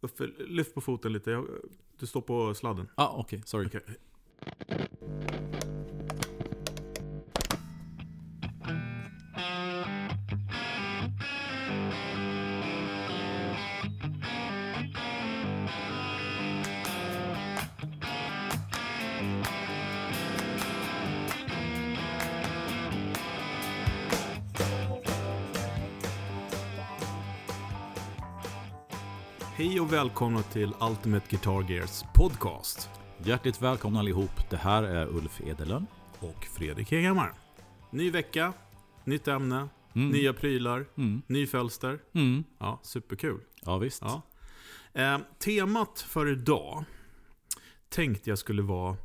Uffe, lyft på foten lite. Jag, du står på sladden. Ah, okej, sorry. Okej. Och välkomna till Ultimate Guitar Gears podcast. Hjärtligt välkomna allihop. Det här är Ulf Edelön. Och Fredrik Hegammar. Ny vecka, nytt ämne, Mm. nya prylar, Mm. ny fölster. Mm. Ja, superkul. Ja, visst. Ja. Eh, temat för idag tänkte jag skulle vara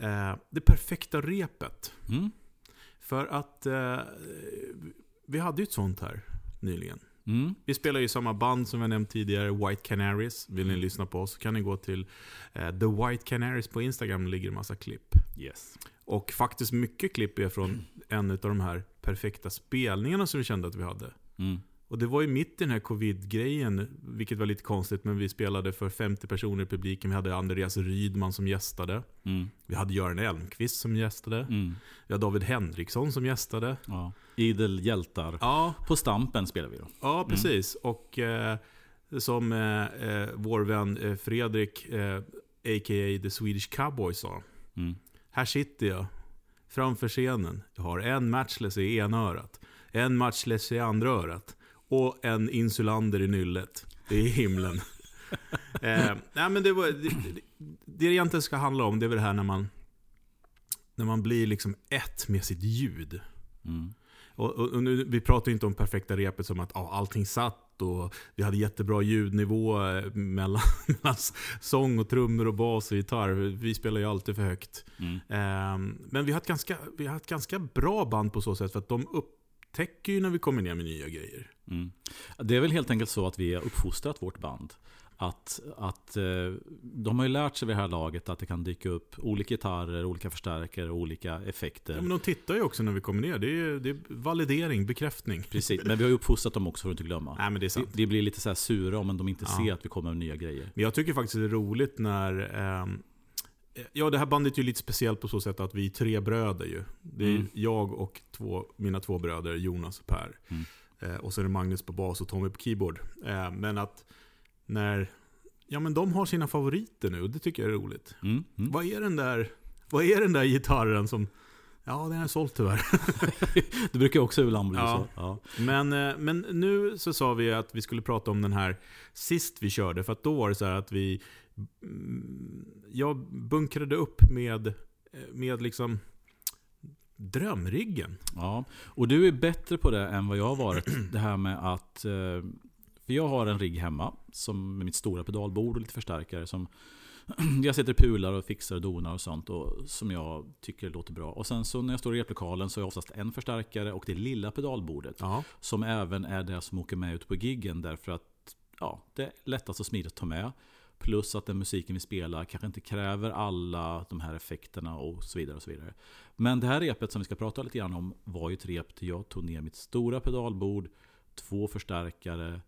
eh, det perfekta repet. Mm. För att eh, vi hade ju ett sånt här nyligen. Mm. Vi spelar ju samma band som jag nämnt tidigare, White Canaries. Vill ni lyssna på oss så kan ni gå till eh, The White Canaries på Instagram. Det ligger en massa klipp. Yes. Och faktiskt mycket klipp är från en av de här perfekta spelningarna som vi kände att vi hade. Mm. Och det var ju mitt i den här covid-grejen, vilket var lite konstigt, men vi spelade för 50 personer i publiken. Vi hade Andreas Rydman som gästade. Mm. Vi hade Göran Elmqvist som gästade. Mm. Vi hade David Henriksson som gästade. Ja. Idel hjältar. Ja, På Stampen spelar vi då. ja precis. Och eh, som eh, eh, vår vän eh, Fredrik, eh, a.k.a. The Swedish Cowboy sa. Mm. Här sitter jag framför scenen. Jag har en matchless i ena örat, en matchless i andra örat och en insulander i nyllet. Det är himlen. eh, nej, men det, var, det, det, det egentligen ska handla om det är väl det här när man, när man blir liksom ett med sitt ljud. Mm. Och, och, och nu, vi pratar inte om perfekta repet som att ja, allting satt och vi hade jättebra ljudnivå eh, mellan, mellan sång och trummor och bas och gitarr. Vi spelar ju alltid för högt. Mm. Ehm, men vi har, ett ganska, vi har ett ganska bra band på så sätt för att de upptäcker ju när vi kommer ner med nya grejer. Mm. Det är väl helt enkelt så att vi har uppfostrat vårt band. Att, att eh, de har ju lärt sig vid det här laget att det kan dyka upp olika gitarrer, olika förstärkare och olika effekter. Ja, men de tittar ju också när vi kommer ner. Det är, det är validering, bekräftning. Precis, men vi har ju uppfostrat dem också för att inte glömma. Nej men det är sant. vi blir lite så sura om de inte Ja. ser att vi kommer med nya grejer. Men jag tycker faktiskt det är roligt när... ehm, ja, det här bandet är ju lite speciellt på så sätt att vi är tre bröder ju. Det är Mm. jag och två, mina två bröder, Jonas och Per. Mm. Eh, och så är det Magnus på bas och Tommy på keyboard. Eh, men att när... Ja men de har sina favoriter nu och det tycker jag är roligt. Mm. Mm. Vad är den där, vad är den där gitarren som... Ja, den jag sålt tyvärr. Det brukar också ibland bli Ja. så. Ja. Men, eh, men nu så sa vi att vi skulle prata om den här sist vi körde. För att då var det så här att vi... mm, Jag bunkrade upp med, eh, med liksom drömriggen. Ja, och du är bättre på det än vad jag har varit. Det här med att... eh, För jag har en rigg hemma som med mitt stora pedalbord och lite förstärkare som jag sätter pular och fixar och donar och sånt och som jag tycker låter bra. Och sen så när jag står i replokalen så har jag oftast en förstärkare och det lilla pedalbordet. Ja. Som även är det som åker med ut på giggen därför att ja, det är lättast och smidigt att ta med. Plus att den musiken vi spelar kanske inte kräver alla de här effekterna och så vidare. och så vidare. Men det här repet som vi ska prata lite grann om var ju ett rep där jag tog ner mitt stora pedalbord, två förstärkare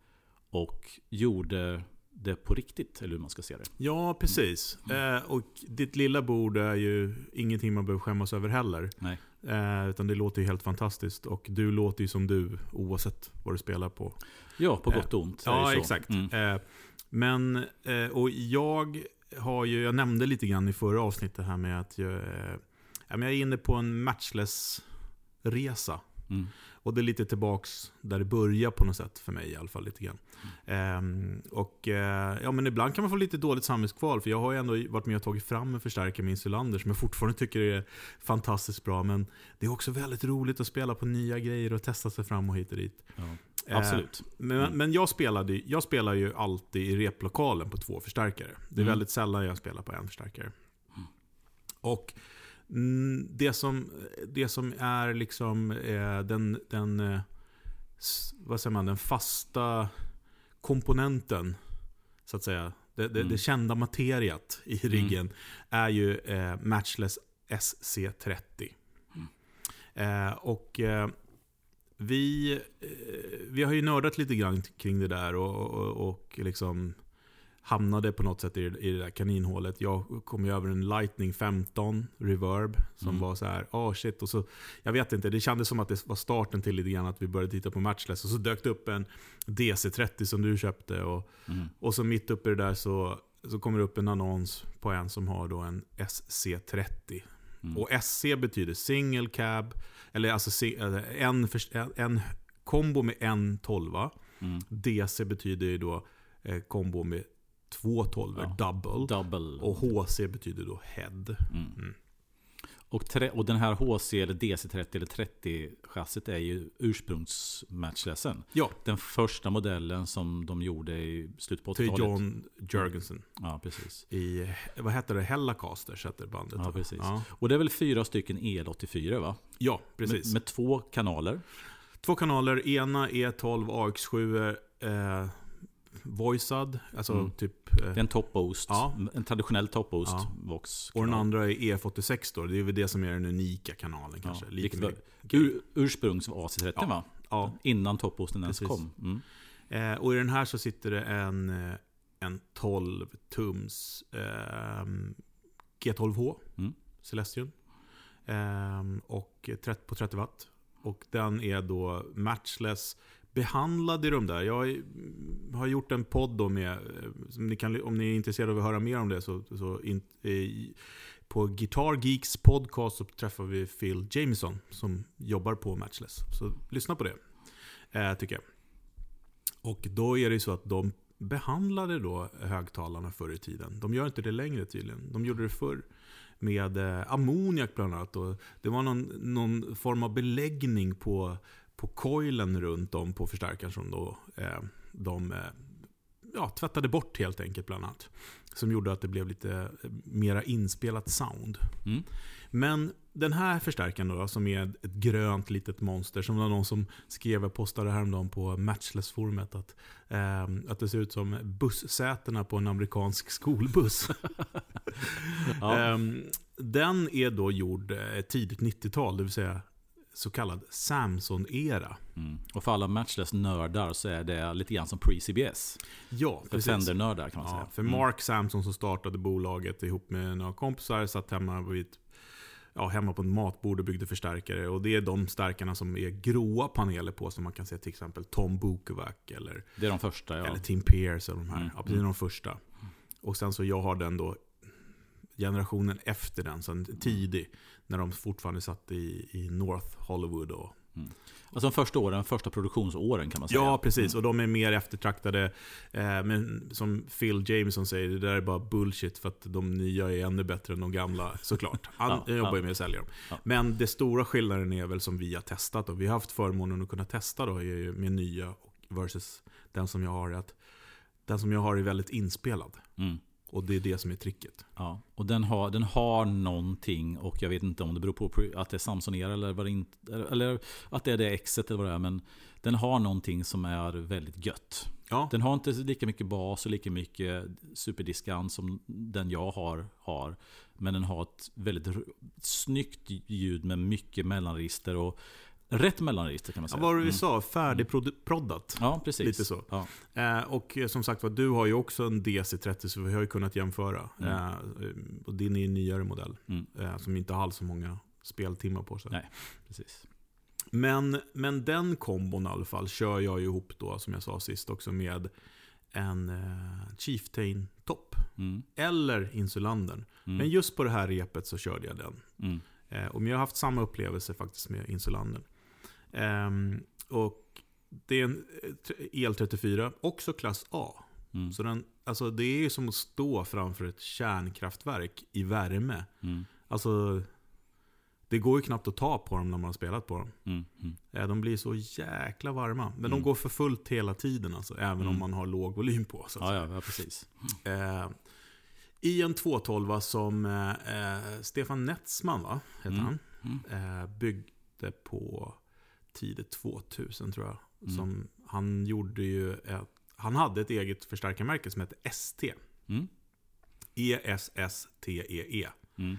och gjorde det på riktigt, eller hur man ska se det. Ja, precis. Eh, och ditt lilla bord är ju ingenting man behöver skämmas över heller. Nej. Eh, utan det låter ju helt fantastiskt. Och du låter ju som du oavsett vad du spelar på. Ja, på gott och ont. är Ja, exakt. Mm. Men, eh, och jag har ju, jag nämnde lite grann i förra avsnittet här med att jag, eh, jag är inne på en matchless-resa. Mm. Och det är lite tillbaks där det börjar på något sätt för mig i alla fall lite grann. Ehm, och eh, ja, men ibland kan man få lite dåligt samvetskval för jag har ju ändå varit med och tagit fram en förstärkare med Insulander som jag fortfarande tycker är fantastiskt bra. Men det är också väldigt roligt att spela på nya grejer och testa sig fram och hit och dit. Ja, Eh, absolut. Men, Mm. men jag, spelade, jag spelar ju alltid i replokalen på två förstärkare. Det är Mm. väldigt sällan jag spelar på en förstärkare. Och mm, det, som, det som är liksom eh, den, den, eh, vad säger man, den fasta komponenten, så att säga. Det, det, Mm. det kända materiat i riggen är ju eh, Matchless SC30. Eh, och vi, vi har ju nördat lite grann kring det där och, och, och liksom hamnade på något sätt i, i det där kaninhålet. Jag kom ju över en Lightning 15 Reverb som Mm. var så här, oh shit. Och så, jag vet inte, det kändes som att det var starten till lite grann att vi började titta på Matchless. Och så dök det upp en DC30 som du köpte. Och, Mm. och så mitt uppe i det där så, så kommer det upp en annons på en som har då en SC30. Mm. Och SC betyder single cab, eller alltså en, en kombo med en 12 Mm. DC betyder ju då eh, kombo med två 12 Ja. double. Double. Och HC betyder då head. Mm. Mm. Och, tre, och den här HC eller DC30 eller 30 chassit är ju ursprungsmatchlessen. Ja, Den första modellen som de gjorde i slutet på till 80-talet. John Jurgensen. Ja, precis. I, vad heter det? Hellacasters heter bandet. Ja, precis. Ja, Och det är väl fyra stycken EL84 va? ja precis. Med, med två kanaler. Två kanaler, ena är 12 AX7 eh, voicead, alltså Mm. typ... Det är Eh, en top boost. Ja. En traditionell top boost Ja. Vox. och den andra är EF86 då, det är väl det som är den unika kanalen Ja, kanske. mer- var ur, ursprungs var AC30 Ja. va? ja. Innan top boosten ens kom. Mm. Eh, och i den här så sitter det en, eh, en 12 tums eh, G12H Mm. Celestion. Eh, och 30, på 30 watt. Och den är då matchless. Behandlad i de där. Jag har gjort en podd då med, eh, som ni kan, om ni är intresserade av att höra mer om det så, så in, eh, på Guitar Geeks podcast så träffar vi Phil Jameson som jobbar på Matchless. Så lyssna på det, eh, tycker jag. Och då är det ju så att de behandlade då högtalarna förr i tiden. De gör inte det längre tydligen. De gjorde det förr med eh, ammoniak bland annat. Och det var någon, någon form av beläggning på, på coilen runt om på förstärkaren som då, eh, de eh, ja, tvättade bort helt enkelt bland annat. Som gjorde att det blev lite eh, mera inspelat sound. Mm. Men den här förstärkaren då, som är ett grönt litet monster, som var någon som skrev, jag postade häromdagen på Matchless-forumet, att, ehm, att det ser ut som bussätena på en amerikansk skolbuss. Ja. Ehm, den är då gjord eh, tidigt 90-tal, det vill säga så kallad Samson-era. Mm. Och för alla matchless-nördar så är det lite grann som pre-CBS. Ja, För. Fender-nördar kan man Ja, säga. för Mm. Mark Samson som startade bolaget ihop med några kompisar, satt hemma vid Ja, hemma på ett matbord och byggde förstärkare. Och det är de stärkarna som är gråa paneler på, som man kan se till exempel Tom Bukovac eller, Det är de första ja. eller Tim Pierce. Och de här. Mm, Ja, det är de första. Och sen så jag har den då generationen efter den, så en tidig, när de fortfarande satt i, i North Hollywood. Och, Alltså de första åren, första produktionsåren kan man säga. Ja, precis. Och de är mer eftertraktade. Eh, men som Phil Jameson säger, det där är bara bullshit för att de nya är ännu bättre än de gamla, såklart. Han Ja, jobbar ju ja. med att sälja dem. Ja. Men det stora skillnaden är väl som vi har testat. Och vi har haft förmånen att kunna testa då, med nya versus den som jag har. Att den som jag har är väldigt inspelad. Mm. Och det är det som är tricket. Ja, och den har, den har någonting och jag vet inte om det beror på att det är Samsoner eller, vad inte, eller att det är det exet eller vad det är. Men den har någonting som är väldigt gött. Ja, Den har inte lika mycket bas och lika mycket superdiskant som den jag har. har men den har ett väldigt snyggt ljud med mycket mellanregister och rätt mellanregister kan man ja säga. vad var det vi Mm. sa? Färdigproddat. Ja, precis. Lite så. Ja. Eh, och som sagt var, du har ju också en DC30 så vi har ju kunnat jämföra. Mm. Eh, och din är en nyare modell. Mm. Eh, som inte har så många speltimmar på sig. Nej. Precis. Men, men den kombon i alla fall kör jag ju ihop då, som jag sa sist också, med en eh, Chieftain-topp. Mm. Eller Insulandern. Mm. Men just på det här repet så körde jag den. Mm. Eh, och jag har haft samma upplevelse faktiskt med Insulandern. Ehm, och det är en eh, tr- EL34, också klass A. Mm. Så den, alltså det är ju som att stå framför ett kärnkraftverk i värme. Mm. Alltså, det går ju knappt att ta på dem när man har spelat på dem. Mm. Mm. Eh, De blir så jäkla varma. Men de Mm. går för fullt hela tiden, alltså, även om Mm. man har låg volym på. Så Ja, ja, ja, precis. Eh, I en 212 som eh, eh, Stefan Netzman, va? heter han, eh, byggde på tidigt 2000 tror jag. Mm. Som han gjorde ju ett, han hade ett eget förstärkarmärke som hette ST. Mm. E-S-S-T-E-E. Mm.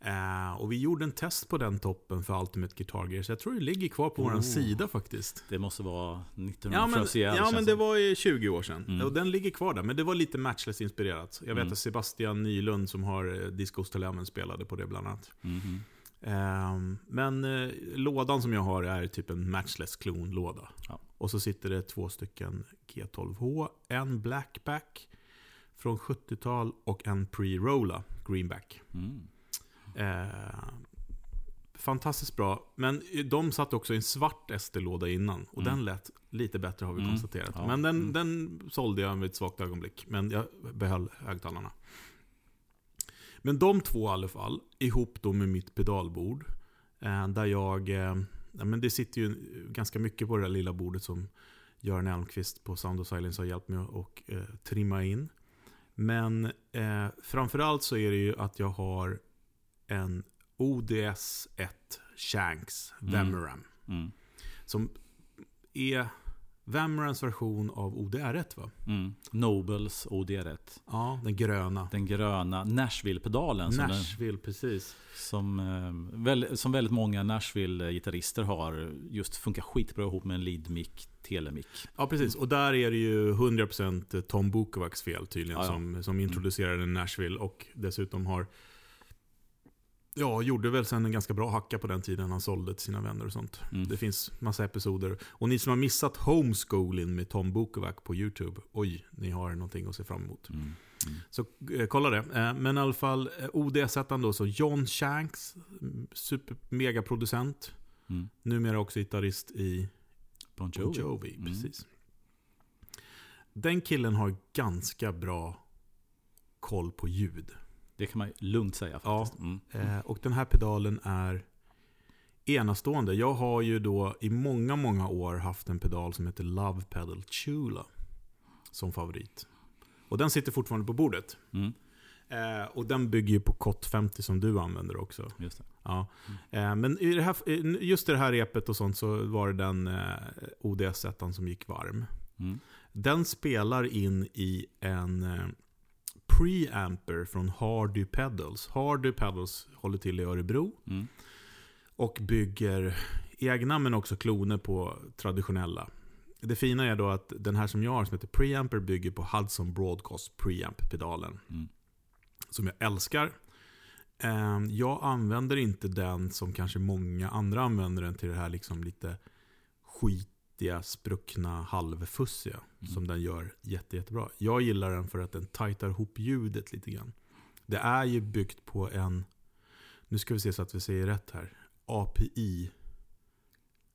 Eh, och vi gjorde en test på den toppen för Ultimate Guitar Gear, så jag tror det ligger kvar på Oh. vår sida faktiskt. Det måste vara Ja men, 1971. ja, men det var ju 20 år sedan. Mm. Och den ligger kvar där. Men det var lite matchless-inspirerat. Jag vet Mm. att Sebastian Nylund som har eh, Discos Dilemma spelade på det bland annat. Mhm. Ehm, men eh, lådan som jag har är typ en matchless-klonlåda. Ja. Och så sitter det två stycken G12H, en Blackback från 70-tal och en Pre-Rolla Greenback. Mm. Eh, fantastiskt bra. Men de satt också i en svart SD-låda innan. Och Mm. den lät lite bättre har vi Mm. konstaterat. Ja. Men den, Mm. den sålde jag vid ett svagt ögonblick. Men jag behöll högtalarna. Men de två i alla fall, ihop då med mitt pedalbord. Eh, där jag... Eh, ja, men det sitter ju ganska mycket på det där lilla bordet som Göran Elmqvist på Sound of Silence har hjälpt mig att eh, trimma in. Men eh, framförallt så är det ju att jag har en ODS 1 Shanks Mm. Vemram. Mm. Som är Vemrams version av ODR1 va? Mm. Nobels OD1. Ja, den gröna. Den gröna Nashville-pedalen som, den, Nashville, precis. som, eh, väl, som väldigt många Nashville-gitarrister har. Just funkar skitbra ihop med en lead mic, telemic. Ja, precis. Och där är det ju 100% Tom Bukovacs fel tydligen Ja, ja. Som, som introducerade Nashville och dessutom har Ja, gjorde väl sen en ganska bra hacka på den tiden han sålde till sina vänner och sånt. Mm. Det finns massa episoder. Och ni som har missat Homeschooling med Tom Bukovac på YouTube, oj, ni har någonting att se fram emot. Mm. Så eh, kolla det. Eh, men i alla fall, eh, ODS-ettan då, så John Shanks, mm, super megaproducent. Mm. Numera också gitarrist i Bon Bon Jovi. Jovi. Mm. precis. Den killen har ganska bra koll på ljud. Det kan man lugnt säga faktiskt. Mm. Eh, och den här pedalen är enastående. Jag har ju då i många, många år haft en pedal som heter Love Pedal Chula som favorit. Och den sitter fortfarande på bordet. Mm. Eh, och den bygger ju på COT 50 som du använder också. Just det. Ja. Eh, men i det här, just i det här repet och sånt så var det den eh, ODS-ettan som gick varm. Mm. Den spelar in i en preamper från Hardy Pedals. Hardy Pedals håller till i Örebro Mm. och bygger egna men också kloner på traditionella. Det fina är då att den här som jag har som heter Preamper bygger på Hudson Broadcast Preamp-pedalen. Mm. Som jag älskar. Eh, Jag använder inte den som kanske många andra använder den till det här liksom lite skitiga, spruckna, halvfussiga. Mm. Som den gör jätte, jättebra. Jag gillar den för att den tajtar ihop ljudet lite grann. Det är ju byggt på en, nu ska vi se så att vi säger rätt här, API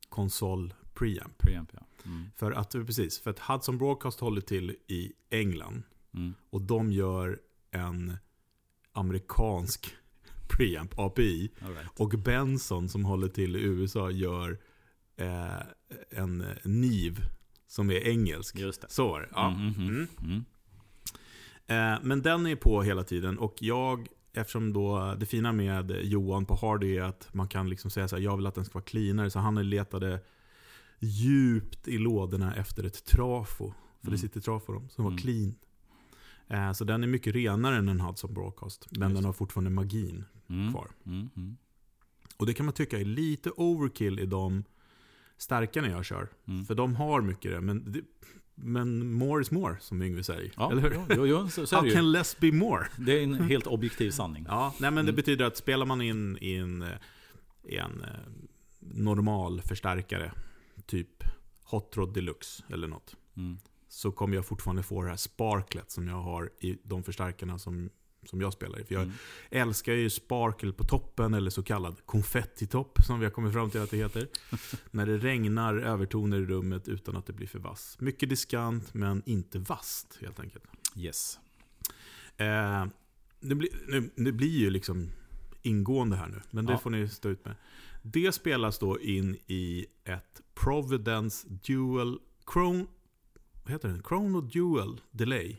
konsol preamp. Preamp ja. Mm. För att, precis, för att Hudson Broadcast håller till i England. Mm. Och de gör en amerikansk preamp, API. Right. Och Benson som håller till i USA gör eh, en NIV som är engelsk. Just det. Så var det. Ja. Mm, mhm. Mm. Mm. Eh, men den är på hela tiden och jag, eftersom då det fina med Johan på Hardy är att man kan liksom säga så här, jag vill att den ska vara cleanare. Så han letade djupt i lådorna efter ett trafo. För det Mm. sitter trafo dem, som var Mm. clean. Eh, så den är mycket renare än en Hudson Broadcast. Men Just den har fortfarande magin Mm. kvar. Mm. Mm. Och det kan man tycka är lite overkill i de stärkarna jag kör. Mm. För de har mycket det, men, det, men more is more, som Yngve säger. Ja, Eller hur? jo, jo, så, så How can less be more? Det är en helt objektiv sanning. Ja, nej men det Mm. betyder att spelar man in i en, eh, i en eh, normal förstärkare, typ Hot Rod Deluxe eller något, Mm. så kommer jag fortfarande få det här sparklet som jag har i de förstärkarna som, som jag spelar i. För jag Mm. älskar ju sparkel på toppen, eller så kallad konfettitopp, som vi har kommit fram till att det heter. När det regnar övertoner i rummet utan att det blir för vass. Mycket diskant, men inte vasst helt enkelt. Yes. Eh, det, blir, nu, det blir ju liksom ingående här nu, men det Ja. får ni stå ut med. Det spelas då in i ett Providence Dual Chrome, vad heter det? Chrono Dual Delay.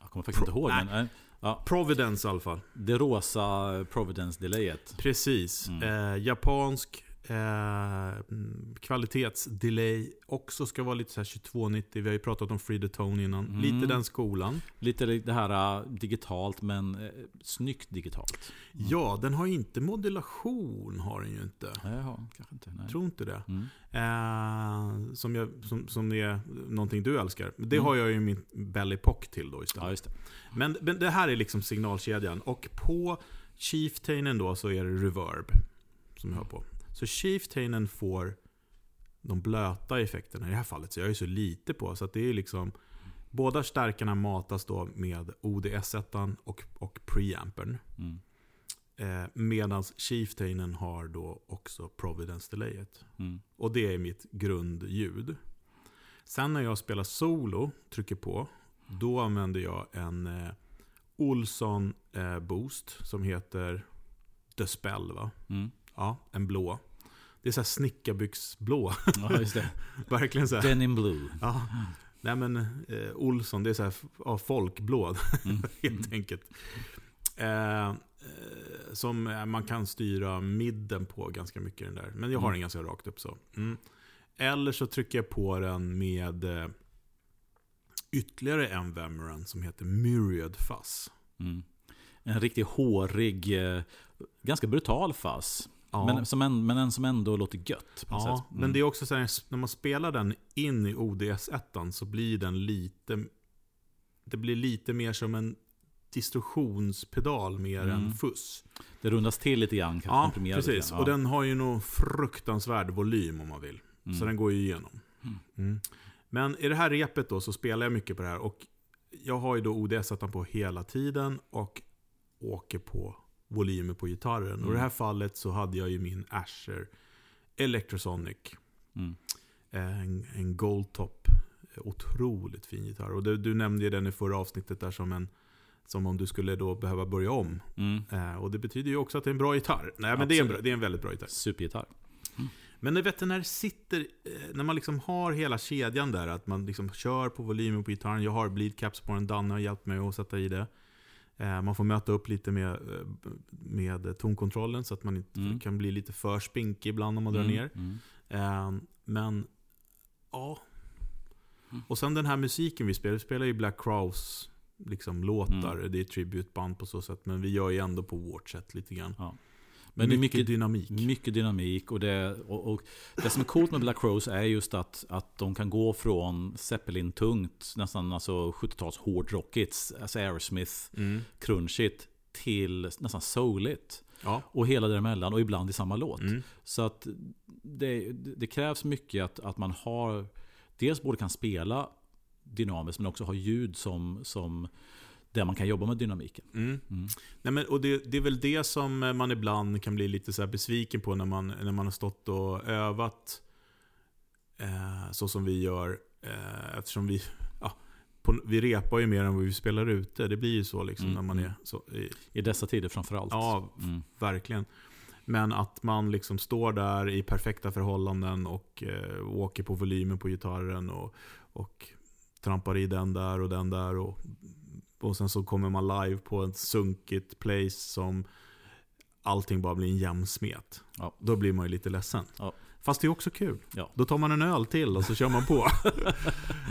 Jag kommer faktiskt Pro- inte ihåg, nej. men eh, ja, Providence i alla fall. det rosa Providence-delayet. Precis. Mm. Eh, japansk Eh, mm, kvalitetsdelay också ska vara lite så här 2290. Vi har ju pratat om Free the Tone innan. Mm. Lite den skolan. Lite det här äh, digitalt, men eh, snyggt digitalt. Ja, den har ju inte modulation. har den ju inte. Jaha, kanske inte. Nej. Tror inte det. Mm. Eh, som, jag, som, som är någonting du älskar. Det Mm. har jag ju min Belly Pock till då istället. Ja, just det. Men, men det här är liksom signalkedjan. Och på Chieftainen då så är det reverb. Som jag har på. Så Chieftainen får de blöta effekterna i det här fallet. Så jag är så lite på. Så det är liksom... Båda stärkarna matas då med ODS-1 och, och preampern. Mm. Eh, Medan Chieftainen har då också Providence-delayet. Mm. Och det är mitt grundljud. Sen när jag spelar solo, trycker på, då använder jag en eh, Olsson eh, Boost som heter The Spell. Va? Mm. Ja, en blå. Det är så här snickarbyxblå. Ja, just det. Verkligen så här. Denim Blue. Ja. Nej men eh, Olsson, det är så här, ja, folkblå Mm. helt enkelt. Eh, eh, som eh, man kan styra midden på ganska mycket den där. Men jag har Mm. den ganska rakt upp så. Mm. Eller så trycker jag på den med eh, ytterligare en Vemran som heter Myriad Fuzz. Mm. En riktigt hårig, eh, ganska brutal fuzz. Ja, Men, som en, men en som ändå låter gött. På ja sätt. Mm. men det är också så här, när man spelar den in i ODS-1 så blir den lite... Det blir lite mer som en distorsionspedal mer Mm. än fuss. Det rundas till lite grann, Ja, precis. grann. Och den har ju nog fruktansvärd volym om man vill. Mm. Så den går ju igenom. Mm. Mm. Men i det här repet då så spelar jag mycket på det här. Och jag har ju då ODS på hela tiden och åker på volymer på gitarren. Och i Mm. det här fallet så hade jag ju min Asher Electrosonic. Mm. Eh, En, en Goldtop. Otroligt fin gitarr. Och du, du nämnde ju den i förra avsnittet där som en som om du skulle då behöva börja om. Mm. Eh, och det betyder ju också att det är en bra gitarr. Nej men det är, en, bra- det är en väldigt bra gitarr. Supergitarr. Men du vet när det sitter, eh, när man liksom har hela kedjan där, att man liksom kör på volymen på gitarren. Jag har bleed caps på den, Danne har hjälpt mig att sätta i det. Eh, Man får möta upp lite med, eh, med tonkontrollen så att man inte Mm. kan bli lite för spinkig ibland om man drar Mm. ner. Mm. Eh, Men, ja. Mm. Och sen den här musiken vi spelar, vi spelar ju Black Crowes liksom, låtar. Mm. Det är tributband på så sätt, men vi gör ju ändå på vårt sätt lite grann. Men det är mycket, mycket, dynamik. mycket dynamik. Och det, och, och det som är coolt med Black Rose är just att, att de kan gå från Zeppelin-tungt, nästan alltså 70-tals hårdrockigt, alltså Aerosmith, Mm. crunchigt, till nästan souligt. Ja. Och hela däremellan och ibland i samma låt. Mm. Så att det, det krävs mycket att, att man har Dels både kan spela dynamiskt men också ha ljud som, som där man kan jobba med dynamiken. Mm. Mm. Nej, men, och det, det är väl det som man ibland kan bli lite så besviken på när man, när man har stått och övat eh, så som vi gör. Eh, eftersom vi, ja, på, vi repar ju mer än vad vi spelar ute. Det blir ju så liksom Mm, när man mm. är så. I, I dessa tider framförallt. ja, Mm. verkligen. Men att man liksom står där i perfekta förhållanden och eh, åker på volymen på gitarren och, och trampar i den där och den där. Och, och sen så kommer man live på ett sunkigt place som allting bara blir en jämn smet. Ja. Då blir man ju lite ledsen. Ja. Fast det är också kul. Ja. Då tar man en öl till och så kör man på.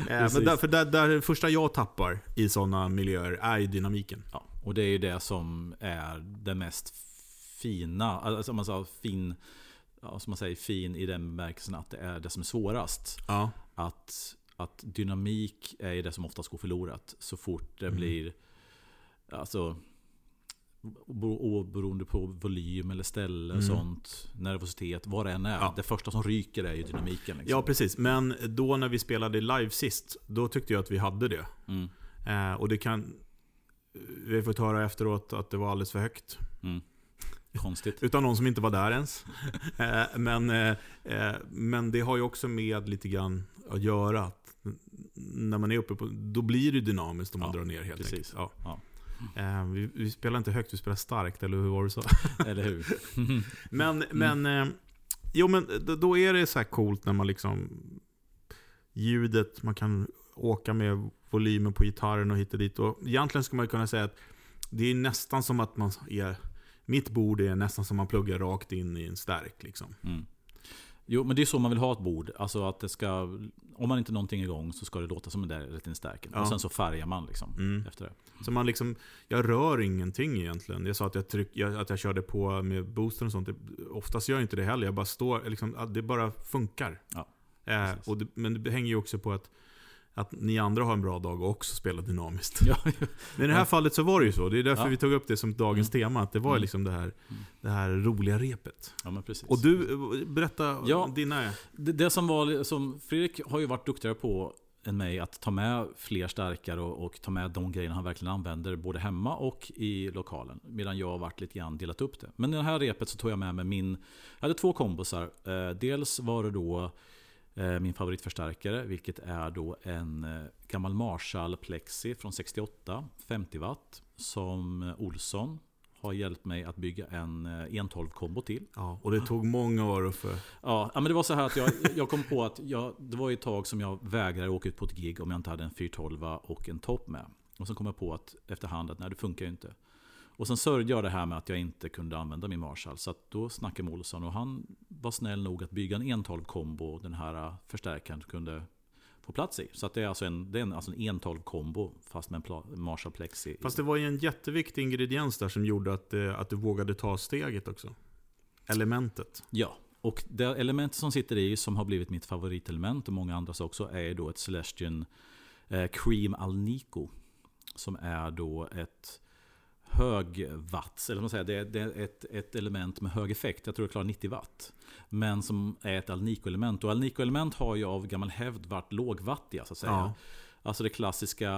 Eh. Men därför, där, där, det första jag tappar i sådana miljöer är ju dynamiken. Ja, och det är ju det som är det mest fina, alltså om man sa fin, som man säger fin i den bemärkelsen att det är det som är svårast. Att, att dynamik är det som oftast går förlorat så fort det Mm. blir, alltså bero- oberoende på volym eller ställe, Mm. sånt, nervositet, vad det än är. Ja. Det första som ryker är ju dynamiken. Liksom. Ja, precis. Men då när vi spelade live sist, då tyckte jag att vi hade det. Mm, Eh, och det kan... Vi har fått höra efteråt att det var alldeles för högt. mm. Konstigt. Utan någon som inte var där ens. eh, men, eh, eh, men det har ju också med lite grann att göra. När man är uppe på... Då blir det dynamiskt om man Ja, drar ner helt precis. enkelt. Ja. Ja. Eh, vi, vi spelar inte högt, vi spelar starkt, eller hur var det så? Eller hur? Men, men, eh, jo, men då- då är det så här coolt när man liksom... Ljudet, man kan åka med volymen på gitarren och hit och dit. Och egentligen skulle man kunna säga att det är nästan som att man är... Mitt bord är nästan som man pluggar rakt in i en stärk. Liksom. Mm. Jo, men det är så man vill ha ett bord. Alltså att det ska, om man inte har någonting igång så ska det låta som en där liten stärken. Ja. Och sen så färgar man liksom Mm. efter det. Så man liksom, jag rör ingenting egentligen. Jag sa att jag, tryck, jag, att jag körde på med boosten och sånt. Oftast gör jag inte det heller. Jag bara står, liksom, det bara funkar. Ja, eh, och det, men det hänger ju också på att, att ni andra har en bra dag och också spelar dynamiskt. Ja, Men i det här Ja. fallet så var det ju så. Det är därför Ja. vi tog upp det som dagens tema. Att det var Mm. liksom det här, Mm. det här roliga repet. ja. Och du, berätta Ja. dina... Det, det som var, som Fredrik har ju varit duktigare på än mig att ta med fler stärkare och, och ta med de grejerna han verkligen använder både hemma och i lokalen. Medan jag har varit lite grann delat upp det. Men i det här repet så tog jag med mig min, jag hade två kombosar. Eh, dels var det då min favoritförstärkare, vilket är då en eh, gammal Marshall Plexi från 68, 50 watt. Som eh, Olsson har hjälpt mig att bygga en eh, 112-kombo till. Ja, och det tog många år få... Ja, men det var så här att jag, jag kom på att jag, det var ett tag som jag vägrade åka ut på ett gig om jag inte hade en 412 och en topp med. Och sen kom jag på att efterhand att nej, det funkar ju inte. Och sen sörjde jag det här med att jag inte kunde använda min Marshall. Så då snackade jag med Olsson och han var snäll nog att bygga en 112 kombo den här äh, förstärkaren kunde få plats i. Så att det är alltså en, det är en, alltså en 112 kombo fast med en Marshall Plexi. Fast det var ju en jätteviktig ingrediens där som gjorde att, eh, att du vågade ta steget också. Elementet. Ja, och det element som sitter i, som har blivit mitt favoritelement och många andras också, är då ett Celestion eh, Cream Alnico. Som är då ett högwatts, eller vad man säger, det är, det är ett, ett element med hög effekt. Jag tror det klarar 90 watt. Men som är ett Alnico-element. Och Alnico-element har ju av gammal hävd varit lågwattiga så att säga. Ja. Alltså det klassiska,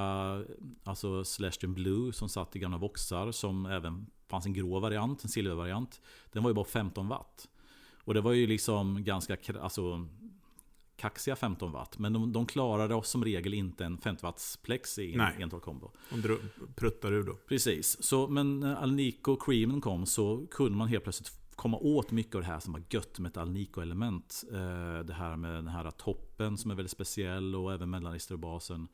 alltså Celestion Blue som satt i gamla voxar som även fanns en grå variant, en silvervariant. Den var ju bara 15 watt. Och det var ju liksom ganska alltså, kaxiga 15 watt. Men de, de klarade oss som regel inte en 50 watts plex i en ental-kombo. Dro- pruttar ur då. Precis, så, men när Alnico Creamen kom så kunde man helt plötsligt komma åt mycket av det här som var gött med ett Alnico-element. Eh, Det här med den här toppen som är väldigt speciell och även mellanregister och basen.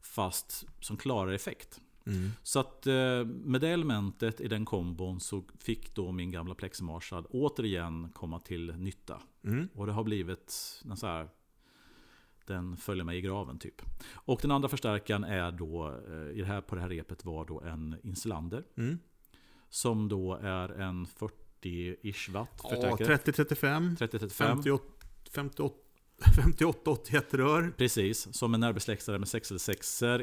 Fast som klarar effekt. Mm. Så att eh, med det elementet i den kombon så fick då min gamla Plexi Marshall återigen komma till nytta. Mm. Och det har blivit en så här den följer mig i graven typ. Och den andra förstärkaren är då, eh, i det här, på det här repet var då en Insulander. Mm. Som då är en 40-ish watt Ja, förstärkare. 30-35. 3035. 58, 58 81 rör. Precis, som en närbesläktare med 6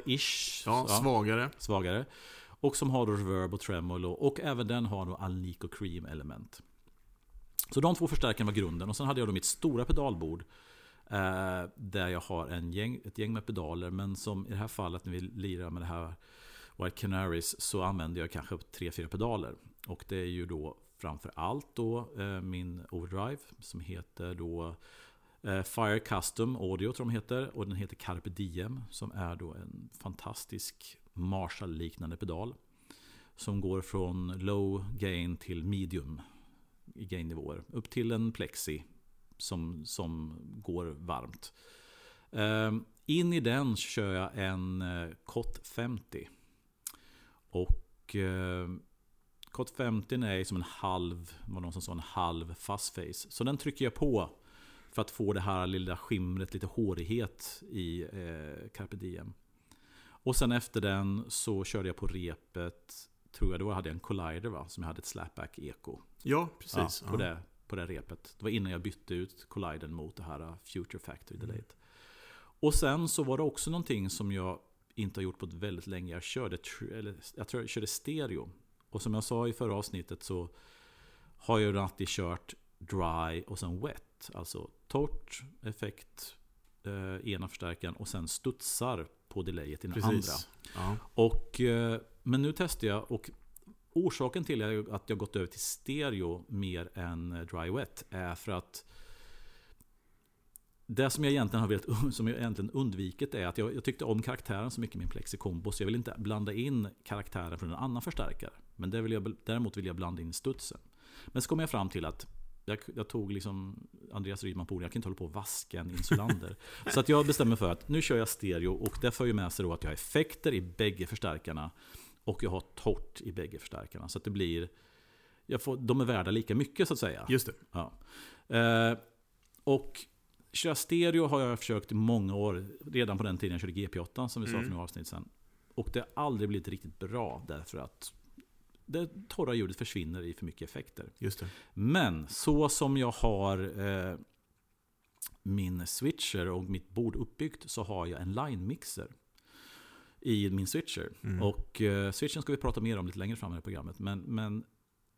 ish Ja, svagare. svagare. Och som har då reverb och tremolo. Och även den har då Alnico Cream element. Så de två förstärkarna var grunden. Och sen hade jag då mitt stora pedalbord. Eh, där jag har en gäng, ett gäng med pedaler. Men som i det här fallet när vi lirar med det här White Canaries. Så använder jag kanske 3-4 pedaler. Och det är ju då framför allt då eh, min overdrive. Som heter då eh, Fire Custom Audio tror jag de heter. Och den heter Carpe Diem. Som är då en fantastisk Marshall-liknande pedal. Som går från low gain till medium i gain-nivåer. Upp till en plexi som, som går varmt. Ehm, in i den kör jag en eh, COT 50. Och eh, COT 50 är som en halv, var någon som sa en halv fast face. Så den trycker jag på för att få det här lilla skimret, lite hårighet i eh, Carpe Diem. Och sen efter den så körde jag på repet, tror jag då hade jag en Collider va, som jag hade ett slapback eko. Ja, precis. Ja, på, Ja. Det, på det repet. Det var innan jag bytte ut Colliden mot det här uh, Future Factory Mm. Delayed. Och sen så var det också någonting som jag inte har gjort på ett väldigt länge. Jag körde, eller, jag tror jag körde stereo. Och som jag sa i förra avsnittet så har jag alltid kört dry och sen wet. Alltså torrt, effekt, eh, ena förstärkaren och sen studsar på delayet i den andra. Precis. Ja. Och, eh, men nu testar jag och orsaken till att jag gått över till stereo mer än eh, dry wet är för att det som jag egentligen har velat, som jag egentligen undvikit är att jag, jag tyckte om karaktären så mycket i min Plexi Combo så jag vill inte blanda in karaktären från en annan förstärkare. Men det vill jag, däremot vill jag blanda in studsen. Men så kom jag fram till att jag, jag tog liksom Andreas Rydman på orden, jag kan inte hålla på och vaska en insulander. så att jag bestämmer för att nu kör jag stereo och det för ju med sig då att jag har effekter i bägge förstärkarna. Och jag har torrt i bägge förstärkarna. Så att det blir... Jag får, de är värda lika mycket så att säga. Just det. Ja. Eh, och köra stereo har jag försökt i många år. Redan på den tiden jag körde GP8 som vi sa Mm. för några avsnitt sedan. Och det har aldrig blivit riktigt bra därför att det torra ljudet försvinner i för mycket effekter. Just det. Men så som jag har eh, min switcher och mitt bord uppbyggt så har jag en line-mixer i min switcher. Mm. Och eh, switchen ska vi prata mer om lite längre fram i programmet. Men, men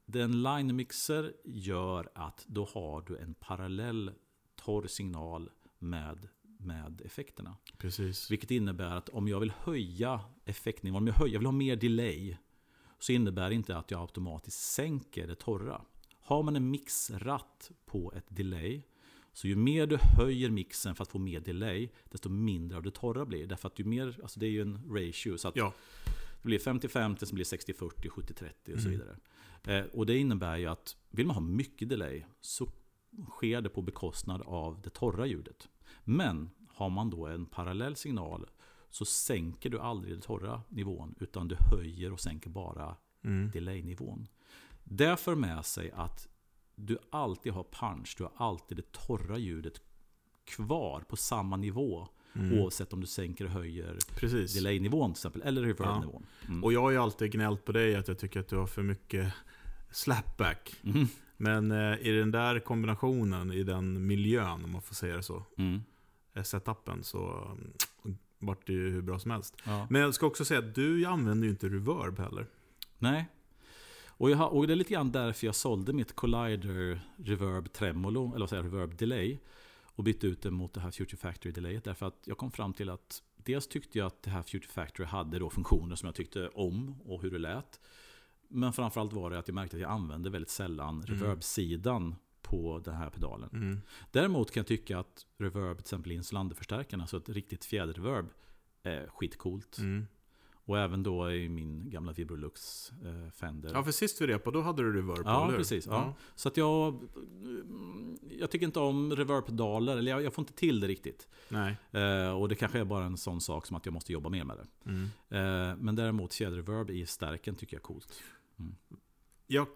den line-mixer gör att då har du en parallell torr signal med, med effekterna. Precis. Vilket innebär att om jag vill höja effektnivån, om jag, höjer, jag vill ha mer delay, så innebär det inte att jag automatiskt sänker det torra. Har man en mixratt på ett delay, så ju mer du höjer mixen för att få mer delay, desto mindre av det torra blir. Därför att ju mer, alltså det är ju en ratio, så att Ja. det blir 50-50, sen blir 60-40, 70-30 och så Mm. vidare. Eh, och det innebär ju att vill man ha mycket delay så sker det på bekostnad av det torra ljudet. Men har man då en parallell signal så sänker du aldrig den torra nivån utan du höjer och sänker bara Mm. delay-nivån. Det för med sig att du alltid har punch, du har alltid det torra ljudet kvar på samma nivå Mm. oavsett om du sänker och höjer Precis. delay-nivån till exempel, eller reverb-nivån. Mm. Och jag har ju alltid gnällt på dig att jag tycker att du har för mycket slapback. Mm. Men eh, i den där kombinationen, i den miljön om man får säga det så, Mm. eh, setupen, så mm, vart det ju hur bra som helst. Ja. Men jag ska också säga att du använder ju inte reverb heller. Nej. Och, jag och det är lite grann därför jag sålde mitt Collider Reverb Tremolo, eller vad säger Reverb Delay. Och bytte ut det mot det här Future Factory Delayet. Därför att jag kom fram till att dels tyckte jag att det här Future Factory hade då funktioner som jag tyckte om och hur det lät. Men framförallt var det att jag märkte att jag använde väldigt sällan reverb-sidan på den här pedalen. Mm. Däremot kan jag tycka att reverb, till exempel Insulander-förstärkarna, så ett riktigt fjäderreverb, är skitcoolt. Mm. Och även då i min gamla Vibrolux eh, Fender. Ja, för sist vi repade, då hade du reverb på, Ja, eller precis. Ja. Så att jag... mm, Jag tycker inte om reverb-pedaler, eller jag, jag får inte till det riktigt. Nej. Eh, och det kanske är bara en sån sak som att jag måste jobba mer med det. Mm. Eh, men däremot fjäderreverb i stärken tycker jag är coolt. Jag,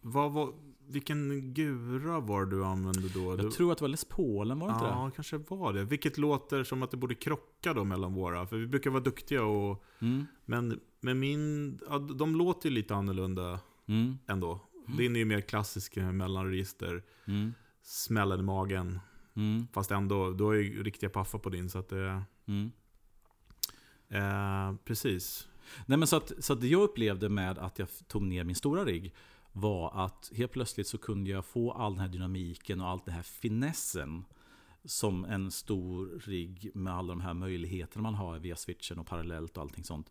vad var, vilken gura var du använde då? Jag Du- tror att det var Les Paulen, var det inte Ja, kanske var det. Vilket låter som att det borde krocka då mellan våra. För vi brukar vara duktiga och... det? Mm. Men med min... Ja, de låter ju lite annorlunda Mm. ändå. Din är ju mer klassisk eh, mellanregister. Mm. Smällen i magen. Mm. Fast ändå, du har ju riktiga paffar på din. Så att det... Mm. Eh, precis. Nej, men så, att, så att det jag upplevde med att jag tog ner min stora rigg var att helt plötsligt så kunde jag få all den här dynamiken och allt det här finessen som en stor rigg med alla de här möjligheterna man har via switchen och parallellt och allting sånt.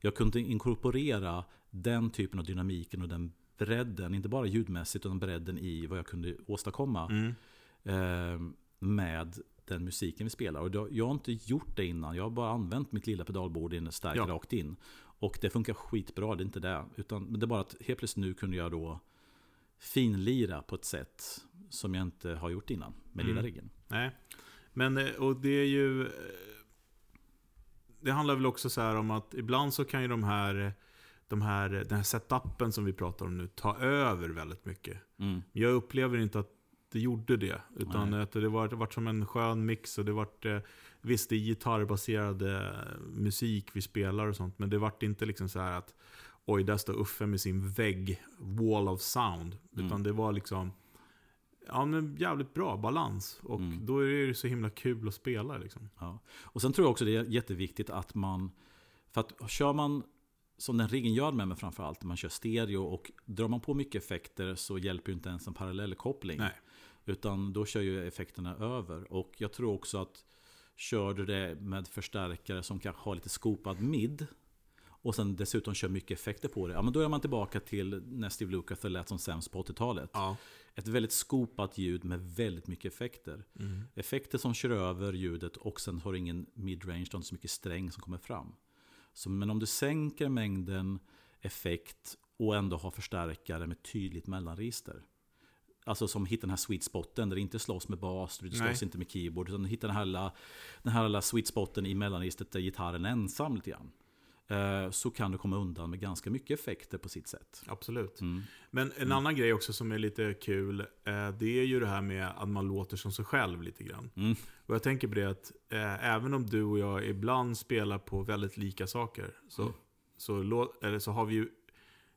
Jag kunde inkorporera den typen av dynamiken och den bredden, inte bara ljudmässigt utan bredden i vad jag kunde åstadkomma Mm. eh, med den musiken vi spelar. Och jag har inte gjort det innan. Jag har bara använt mitt lilla pedalbord in starkt Ja. rakt in. Och det funkar skitbra, det är inte det. Utan, men det är bara att helt plötsligt nu kunde jag då finlira på ett sätt som jag inte har gjort innan med Mm. lilla riggen. Nej. Men, eh, och det är ju... eh, Det handlar väl också så här om att ibland så kan ju de här, de här, den här setupen som vi pratar om nu ta över väldigt mycket. Mm. Jag upplever inte att det gjorde det. Utan Nej. att det var, det var som en skön mix. Och det vart, eh, visst, det är gitarrbaserad musik vi spelar och sånt. Men det vart inte liksom så att oj, där står Uffe med sin vägg, wall of sound. Utan Mm. det var liksom ja, men jävligt bra balans. Och Mm. då är det så himla kul att spela. Liksom. Ja. Och sen tror jag också det är jätteviktigt att man, för att kör man som den riggen gör med mig framförallt, man kör stereo och drar man på mycket effekter så hjälper ju inte ens en parallellkoppling. Utan då kör ju effekterna över. Och jag tror också att kör du det med förstärkare som kanske har lite skopad mid och sen dessutom kör mycket effekter på det, ja men då är man tillbaka till när Steve Lukather lät som sämst på 80-talet. Ja. Ett väldigt skopat ljud med väldigt mycket effekter. Mm. Effekter som kör över ljudet och sen har du ingen midrange, du har inte så mycket sträng som kommer fram. Så, men om du sänker mängden effekt och ändå har förstärkare med tydligt mellanregister. Alltså som hittar den här sweet spoten där det inte slåss med bas, du slåss Nej. inte med keyboard. Utan du hittar den här, lilla- den här lilla sweet spoten i mellanregistret där gitarren är ensam lite grann. eh, så kan du komma undan med ganska mycket effekter på sitt sätt. Absolut. Mm. Men en annan grej också som är lite kul, eh, det är ju det här med att man låter som sig själv lite grann. Mm. Och jag tänker på det att eh, även om du och jag ibland spelar på väldigt lika saker, så, Mm. så, så har vi ju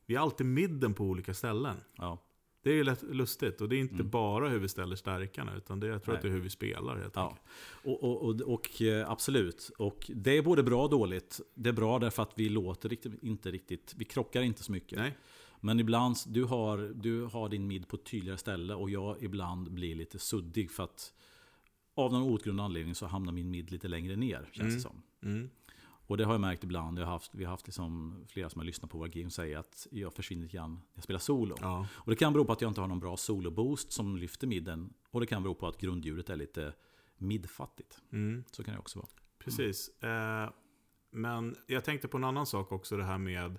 vi är alltid midden på olika ställen. Ja. Det är lätt lustigt. Och det är inte Mm. bara hur vi ställer stärkarna, utan det, jag tror Nej. att det är hur vi spelar helt Ja. Och, och, och, och eh, absolut. Och det är både bra och dåligt. Det är bra därför att vi låter riktigt, inte riktigt, vi krockar inte så mycket. Nej. Men ibland, du har, du har din mid på ett tydligare ställe och jag ibland blir lite suddig för att av någon outgrundlig anledning så hamnar min mid lite längre ner, känns Mm. det som. Mm. Och det har jag märkt ibland. Jag har haft, vi har haft liksom flera som har lyssnat på våra games säger att jag försvinner lite grann när jag spelar solo. Ja. Och det kan bero på att jag inte har någon bra solo-boost som lyfter midden. Och det kan bero på att grundljudet är lite midfattigt. Mm. Så kan det också vara. Precis. Eh, men jag tänkte på en annan sak också, det här med...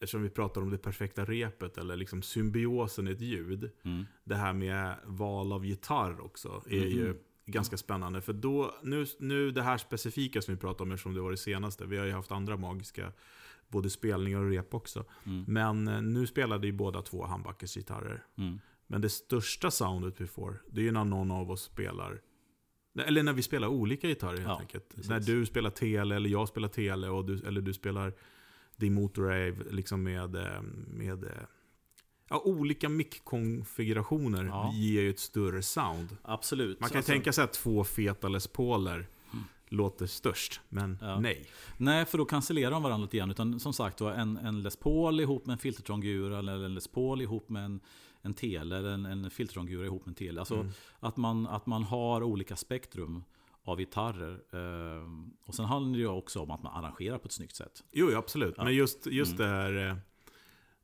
Eftersom vi pratar om det perfekta repet, eller liksom symbiosen i ett ljud. Mm. Det här med val av gitarr också är ju Mhm. Ganska spännande. För då, nu, nu det här specifika som vi pratar om, eftersom det var det senaste. Vi har ju haft andra magiska, både spelningar och rep också. Mm. Men eh, nu spelade ju båda två handbackers gitarrer. Mm. Men det största soundet vi får, det är ju när någon av oss spelar eller när vi spelar olika gitarrer helt Ja, enkelt. precis. När du spelar tele eller jag spelar tele och du, eller du spelar din motorrave liksom med, eh, med eh, ja, olika mic-konfigurationer Ja. ger ju ett större sound. Absolut. Man kan Alltså- tänka sig att två feta Les Pauler låter störst, men Ja. nej. Nej, för då cancellerar de varandra lite grann. Utan som sagt var, en, en Les Paul ihop med en filtertrångura eller en Les Paul ihop med en, en tele eller en, en filtertrångura ihop med en tele. Alltså Mm. att, man, att man har olika spektrum av gitarrer. Eh, och sen handlar det ju också om att man arrangerar på ett snyggt sätt. Jo, jo, absolut. Ja. Men just, just Mm. det här...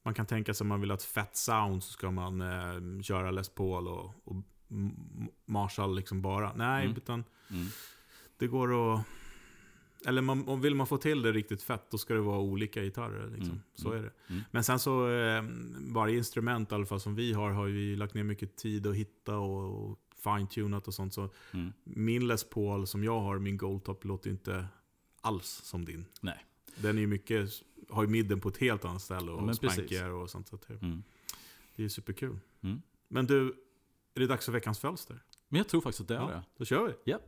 Man kan tänka sig om man vill ha ett fett sound så ska man eh, köra Les Paul och, och Marshall liksom bara. Nej, Mm. utan Mm. det går att... Eller man, vill man få till det riktigt fett, då ska det vara olika gitarrer. Liksom. Mm. Så Mm. är det. Mm. Men sen så, eh, varje instrument i alla fall som vi har, har vi lagt ner mycket tid att hitta och, och fine-tunat och sånt. Så Mm. min Les Paul som jag har, min Goldtop, låter inte alls som din. Nej. Den är ju mycket, har ju midden på ett helt annat ställe Ja, och precis. spankigare och sånt. Så att det, Mm. det är superkul. Mm. Men du, är det dags för veckans fölster? Men jag tror faktiskt att det är det. Då kör vi. Ja.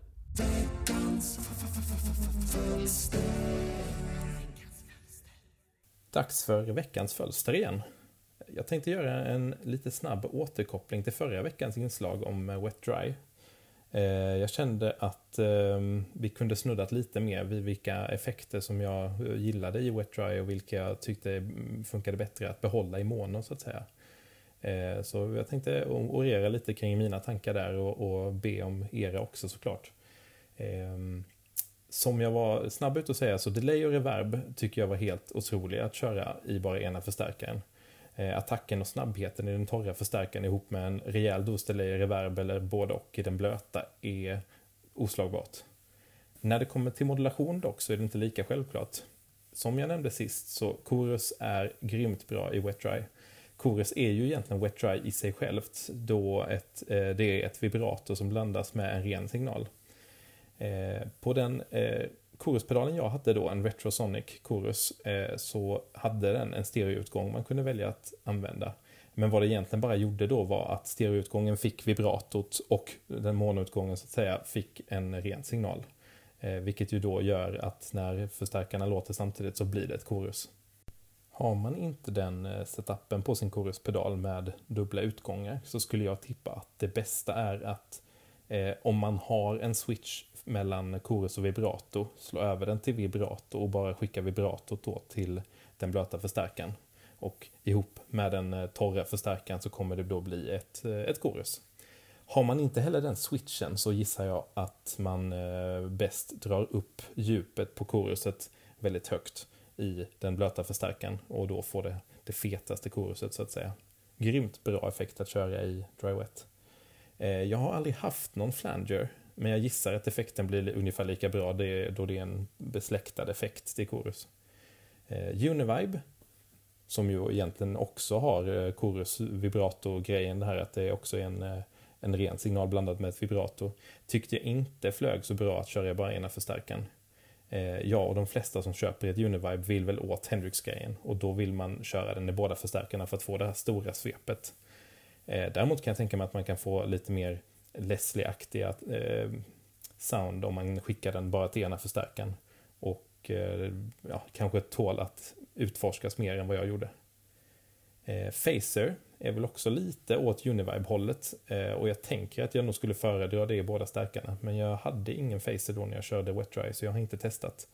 Dags för veckans fölster igen. Jag tänkte göra en lite snabb återkoppling till förra veckans inslag om eh, Wet Dry. Eh, Jag kände att eh, vi kunde snuddat lite mer vid vilka effekter som jag eh, gillade i Wet Dry och vilka jag tyckte mm, funkade bättre att behålla i mono så att säga. Eh, Så jag tänkte orera lite kring mina tankar där och, och be om era också såklart. Ehm, som jag var snabb ut att säga så delay och reverb tycker jag var helt otroliga att köra i bara ena förstärkaren. Eh, attacken och snabbheten i den torra förstärkaren ihop med en rejäl dos delay, reverb eller både och i den blöta är oslagbart. När det kommer till modulation dock så är det inte lika självklart. Som jag nämnde sist så Chorus är grymt bra i Wet Dry. Chorus är ju egentligen Wet Dry i sig självt då ett, eh, det är ett vibrato som blandas med en ren signal. Eh, på den eh, koruspedalen jag hade då, en Retrosonic Chorus, eh, så hade den en stereoutgång man kunde välja att använda. Men vad det egentligen bara gjorde då var att stereoutgången fick vibratot och den monoutgången så att säga fick en ren signal. Eh, vilket ju då gör att när förstärkarna låter samtidigt så blir det ett chorus. Har man inte den eh, setupen på sin koruspedal med dubbla utgångar så skulle jag tippa att det bästa är att eh, om man har en switch mellan chorus och vibrato, slå över den till vibrato och bara skicka vibratot då till den blöta förstärkaren. Och ihop med den eh, torra förstärkaren så kommer det då bli ett, eh, ett chorus. Har man inte heller den switchen så gissar jag att man eh, bäst drar upp djupet på koruset väldigt högt i den blöta förstärkaren och då får det det fetaste koruset så att säga. Grymt bra effekt att köra i dry wet. Jag har aldrig haft någon flanger, men jag gissar att effekten blir ungefär lika bra det- då det är en besläktad effekt till chorus. Eh, Univibe, som ju egentligen också har eh, chorus vibrato-grejen, det här att det också är en, eh, en ren signal blandad med ett vibrato, tyckte jag inte flög så bra att köra i bara ena förstärkaren. eh, jag och de flesta som köper ett Univibe vill väl åt Hendrix-grejen. Och då vill man köra den i båda förstärkarna för att få det här stora svepet. Eh, däremot kan jag tänka mig att man kan få lite mer Leslie-aktiga eh, sound om man skickar den bara till ena förstärkaren. Och eh, ja, kanske tål att utforskas mer än vad jag gjorde. Eh, Phaser är väl också lite åt Univibe-hållet eh, och jag tänker att jag nog skulle föredra det i båda stärkarna. Men jag hade ingen Phaser då när jag körde Wet Dry så jag har inte testat.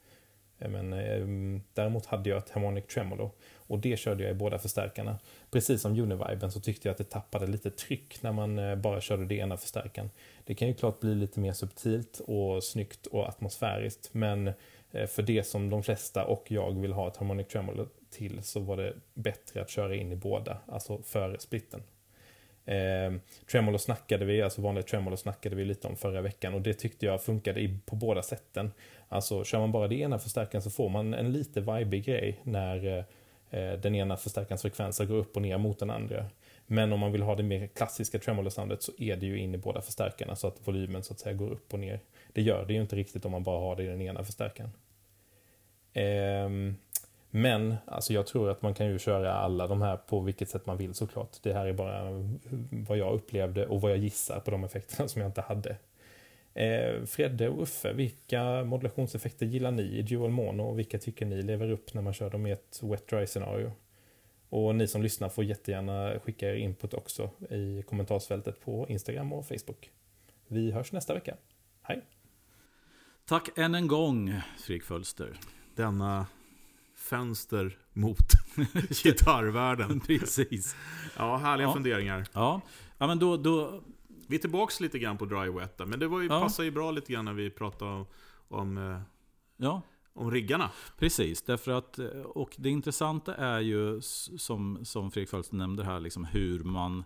Eh, men eh, däremot hade jag ett Harmonic Tremolo och det körde jag i båda förstärkarna. Precis som Univiben så tyckte jag att det tappade lite tryck när man eh, bara körde det ena förstärkaren. Det kan ju klart bli lite mer subtilt och snyggt och atmosfäriskt men eh, för det som de flesta och jag vill ha ett Harmonic Tremolo till så var det bättre att köra in i båda, alltså före splitten. Eh, tremolo snackade vi, alltså vanlig tremolo snackade vi lite om förra veckan och det tyckte jag funkade i, på båda sätten. Alltså kör man bara det ena förstärkaren så får man en lite vibig grej när eh, den ena förstärkarens frekvenser går upp och ner mot den andra. Men om man vill ha det mer klassiska tremolo-soundet så är det ju in i båda förstärkarna så att volymen så att säga går upp och ner. Det gör det ju inte riktigt om man bara har det i den ena förstärkaren. Eh, men alltså jag tror att man kan ju köra alla de här på vilket sätt man vill såklart. Det här är bara vad jag upplevde och vad jag gissar på de effekterna som jag inte hade. Eh, Fredde och Uffe, vilka modulationseffekter gillar ni i Dual Mono och vilka tycker ni lever upp när man kör dem i ett Wet Dry-scenario? Och ni som lyssnar får jättegärna skicka er input också i kommentarsfältet på Instagram och Facebook. Vi hörs nästa vecka. Hej! Tack än en gång, Fredrik Fölster. Denna fönster mot gitarrvärlden. Precis. Ja, härliga Ja. funderingar. Ja, ja men då, då, Vi är tillbaks lite grann på dry wet men det var ju, Ja. passar ju bra lite grann när vi pratade om, om, eh, ja, om riggarna. Precis, därför att, och det intressanta är ju som, som Fredrik Fölster nämnde här, liksom hur man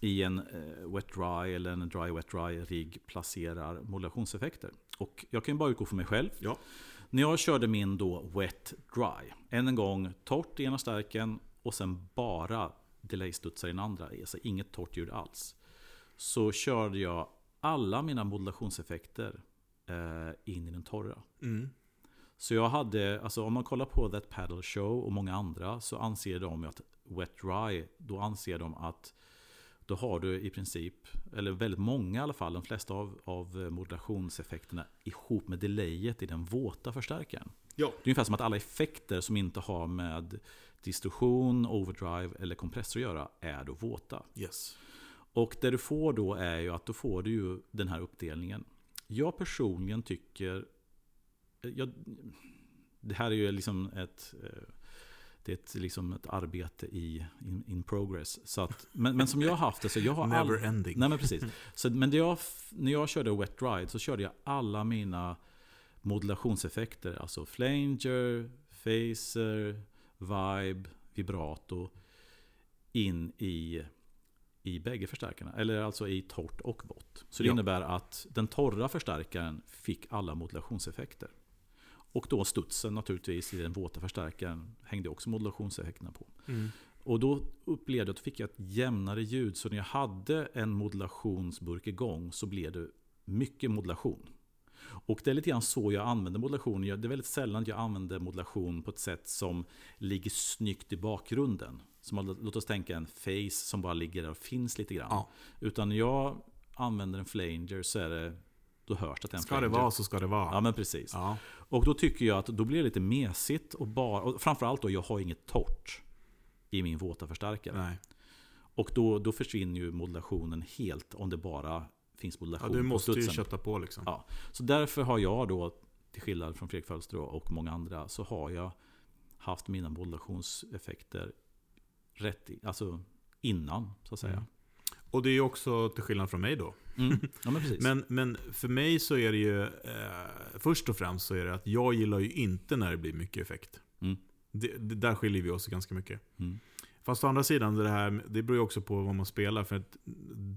i en eh, wet dry eller en dry wet dry rigg placerar modulationseffekter. Och jag kan ju bara utgå från mig själv. Ja. När jag körde min då wet dry, än en gång torrt i ena stärken och sen bara delay-studsar i den andra, alltså inget torrt ljud alls. Så körde jag alla mina modulationseffekter eh, in i den torra. Mm. Så jag hade, alltså om man kollar på That Paddle Show och många andra så anser de att Wet Dry, då anser de att då har du i princip, eller väldigt många i alla fall, de flesta av, av modulationseffekterna ihop med delayet i den våta förstärkaren. Ja. Det är ungefär som att alla effekter som inte har med distorsion, overdrive eller kompressor att göra är då våta. Yes. Och det du får då är ju att då får du ju den här uppdelningen. Jag personligen tycker... Jag, det här är ju liksom ett... Det är ett, liksom ett arbete i in, in progress. Så att, men, men som jag har haft det så jag har all, Never ending. Nej men precis. Så, men det jag, när jag körde Wet Ride så körde jag alla mina modulationseffekter. Alltså flanger, phaser, vibe, vibrato. In i, i bägge förstärkarna. Eller alltså i torrt och vått. Så det Ja. innebär att den torra förstärkaren fick alla modulationseffekter. Och då studsen naturligtvis i den våta förstärkaren hängde också modulationseffekterna på. Mm. Och då upplevde jag att fick jag ett jämnare ljud. Så när jag hade en modulationsburk igång så blev det mycket modulation. Och det är lite grann så jag använder modulation. Det är väldigt sällan jag använder modulation på ett sätt som ligger snyggt i bakgrunden. Som, låt oss tänka en face som bara ligger där och finns lite grann. Ja. Utan när jag använder en flanger så är det, då hörs det att det är en Ska det flanger. vara så ska det vara. Ja men precis. Ja. Och då tycker jag att då blir det lite mesigt och bara, och framförallt då jag har inget torrt i min våta förstärkare. Nej. Och då, då försvinner ju modulationen helt om det bara finns Ja, modulation du på måste ju studsen. kötta på liksom. Ja. Så därför har jag då, till skillnad från Fredrik Fölster och många andra, så har jag haft mina modulationseffekter rätt alltså innan, så att säga. Mm. Och det är ju också till skillnad från mig då. Mm. Ja men. Men, men för mig så är det ju, eh, först och främst så är det att jag gillar ju inte när det blir mycket effekt. Mm. Det, det, där skiljer vi oss ganska mycket. Mm. Fast å andra sidan, det, här, det beror ju också på vad man spelar. För att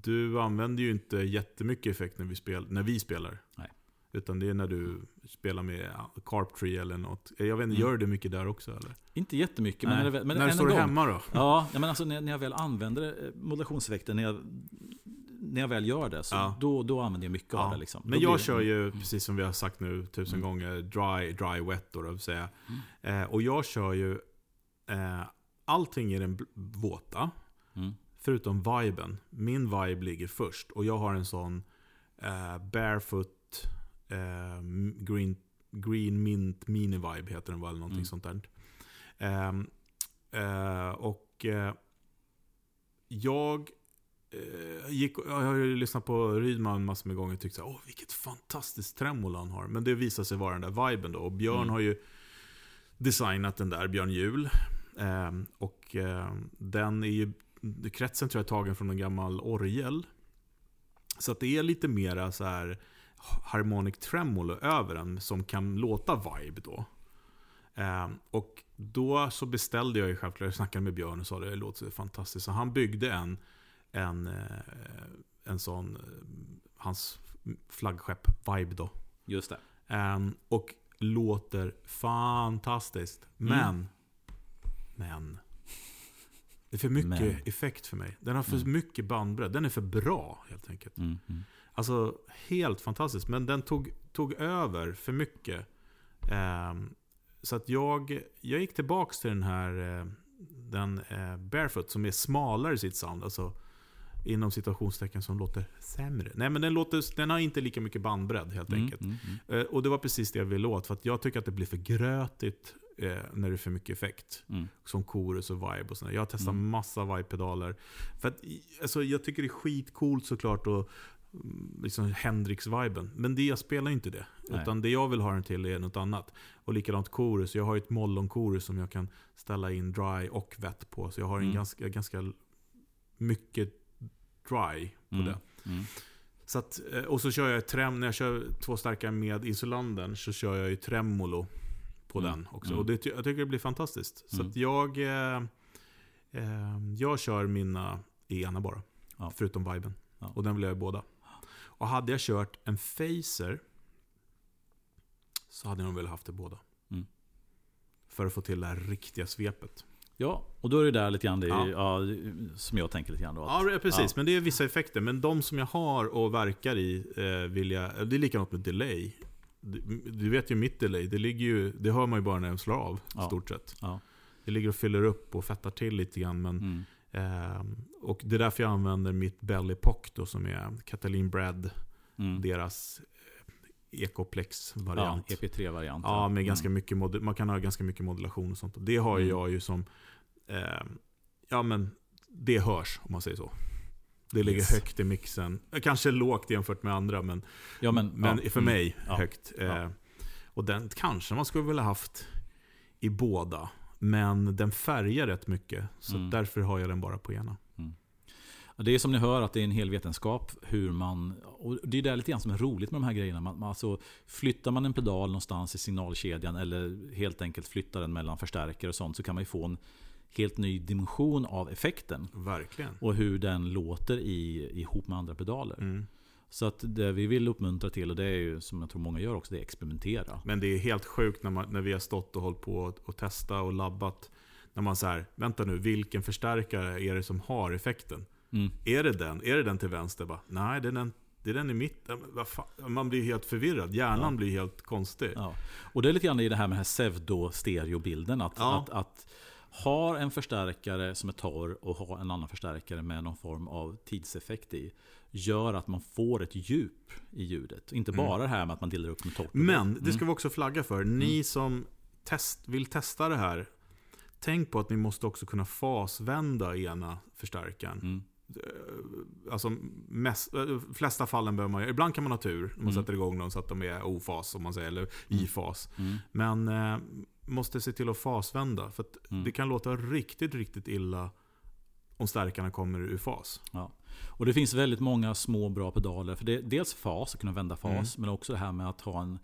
du använder ju inte jättemycket effekt när vi, spel, när vi spelar. Nej. Utan det är när du spelar med Carp Tree eller något. Jag vet inte, Mm. gör du mycket där också eller? Inte jättemycket, men, när det- men när du står gång. hemma då? Ja, men alltså när, när jag väl använder eh, modulationseffekter, när jag, när jag väl gör det, så Ja. då, då använder jag mycket Ja. av det. Liksom. Men Då jag kör ju, precis som vi har sagt nu tusen Mm. gånger, dry, dry wet då, det vill säga. Mm. Eh, och jag kör ju eh, allting i den våta, Mm. förutom viben. Min vibe ligger först och jag har en sån eh, barefoot eh, green, green mint mini vibe heter den väl, eller någonting Mm. sånt där. Ehm, eh, och eh, jag eh, gick, jag har ju lyssnat på Rydman massor med gånger och tyckt så här, åh vilket fantastiskt tremolo han har. Men det visar sig vara den där viben då. Och Björn Mm. har ju designat den där, Björn Jul. Ehm, och ehm, den är ju, kretsen tror jag är tagen från en gammal orgel. Så att det är lite mera så här harmonic tremolo över den som kan låta vibe då. Ehm, och då så beställde jag ju självklart, jag snackade med Björn och sa det, det låter fantastiskt. Så han byggde en, en, eh, en sån, eh, hans flaggskepp Vibe då. Just det. Ehm, och låter fantastiskt. Men, men. Det är för mycket Men. effekt för mig. Den har för Mm. mycket bandbredd. Den är för bra helt enkelt. Mm. Alltså helt fantastiskt. Men den tog, tog över för mycket. Ehm, så att jag, jag gick tillbaks till den här eh, den eh, Barefoot som är smalare i sitt sound. Alltså inom situationstecken som låter sämre. Nej men den, låter, den har inte lika mycket bandbredd helt Mm. enkelt. Mm. Mm. Eh, och det var precis det jag ville åt. För att jag tycker att det blir för grötigt eh, när det är för mycket effekt. Mm. Som chorus och vibe och sådär. Jag har testat Mm. massa vibe-pedaler. För att, alltså, jag tycker det är skitcoolt såklart mm, liksom Hendrix-viben. Men det jag spelar inte det. Nej. Utan det jag vill ha den till är något annat. Och likadant chorus. Jag har ju ett mollon-chorus som jag kan ställa in dry och wet på. Så jag har en Mm. ganska, ganska mycket dry på Mm. det. Mm. Så att, eh, och så kör jag trem, när jag kör två starka med Insulandern så kör jag ju tremolo på Mm. den också. Mm. Och det, jag tycker det blir fantastiskt. Så Mm. att jag, eh, eh, jag kör mina i ena bara. Ja. Förutom viben. Ja. Och den vill jag i båda. Och hade jag kört en Phaser så hade jag nog velat haft det båda. Mm. För att få till det här riktiga svepet. Ja, och då är det där lite grann det, Ja. ja. som jag tänker lite grann då. Ja, Att, är precis. Ja. Men det är vissa effekter. Men de som jag har och verkar i eh, vill jag... Det är likadant med delay. Du, du vet ju mitt delay. Det, ligger ju, det hör man ju bara när jag slår av. Ja. stort sett. Ja. Det ligger och fyller upp och fettar till lite grann. Men, Mm. Ehm, och det är därför jag använder mitt Belly Pock då, som är Catalin Brad. Mm. Deras eh, Ja, Ecoplex-variant. EP3-variant. Ja, med ganska Mm. mycket mod- man kan ha ganska mycket modulation och sånt. Det har Mm. jag ju som... Eh, ja, men det hörs om man säger så. Det ligger Yes. högt i mixen. Eh, Kanske lågt jämfört med andra, men, Ja, men, men ja, för mm. mig Ja. högt. Eh, Ja. Och den kanske man skulle vilja haft i båda. Men den färgar rätt mycket. Så Mm. därför har jag den bara på ena. Ja, Det är som ni hör att det är en hel vetenskap hur man... Och det är det lite grann som är roligt med de här grejerna. Man, man, alltså, flyttar man en pedal någonstans i signalkedjan eller helt enkelt flyttar den mellan förstärkare och sånt så kan man ju få en helt ny dimension av effekten. Verkligen. Och hur den låter i, ihop med andra pedaler. Mm. Så att det vi vill uppmuntra till, och det är ju som jag tror många gör också, det är experimentera. Men det är helt sjukt när, man, när vi har stått och hållit på och, och testat och labbat. När man säger, vänta nu, vilken förstärkare är det som har effekten? Mm. Är det den? Är det den till vänster? Bara, Nej, det är den, det är den i mitten. Man blir helt förvirrad. Hjärnan Ja. blir helt konstig. Ja. Och det är lite grann i det här med den här pseudo-stereobilden. Att, Ja. att, att ha en förstärkare som är torr och ha en annan förstärkare med någon form av tidseffekt i. Gör att man får ett djup i ljudet. Inte Mm. bara det här med att man delar upp med torrt. Men det ska vi också flagga för. Ni som test, vill testa det här. Tänk på att ni måste också kunna fasvända ena förstärkaren. Mm. Alltså, mest, äh, flesta fallen behöver man ju- Ibland kan man ha tur när man Mm. sätter igång dem så att de är ofas, om man säger, eller i fas. Mm. Men eh, måste se till att fasvända. För att Mm. det kan låta riktigt, riktigt illa om stärkarna kommer ur fas. Ja. Och det finns väldigt många små bra pedaler. För det, dels fas, att kunna vända fas. Men också det här med att ha en,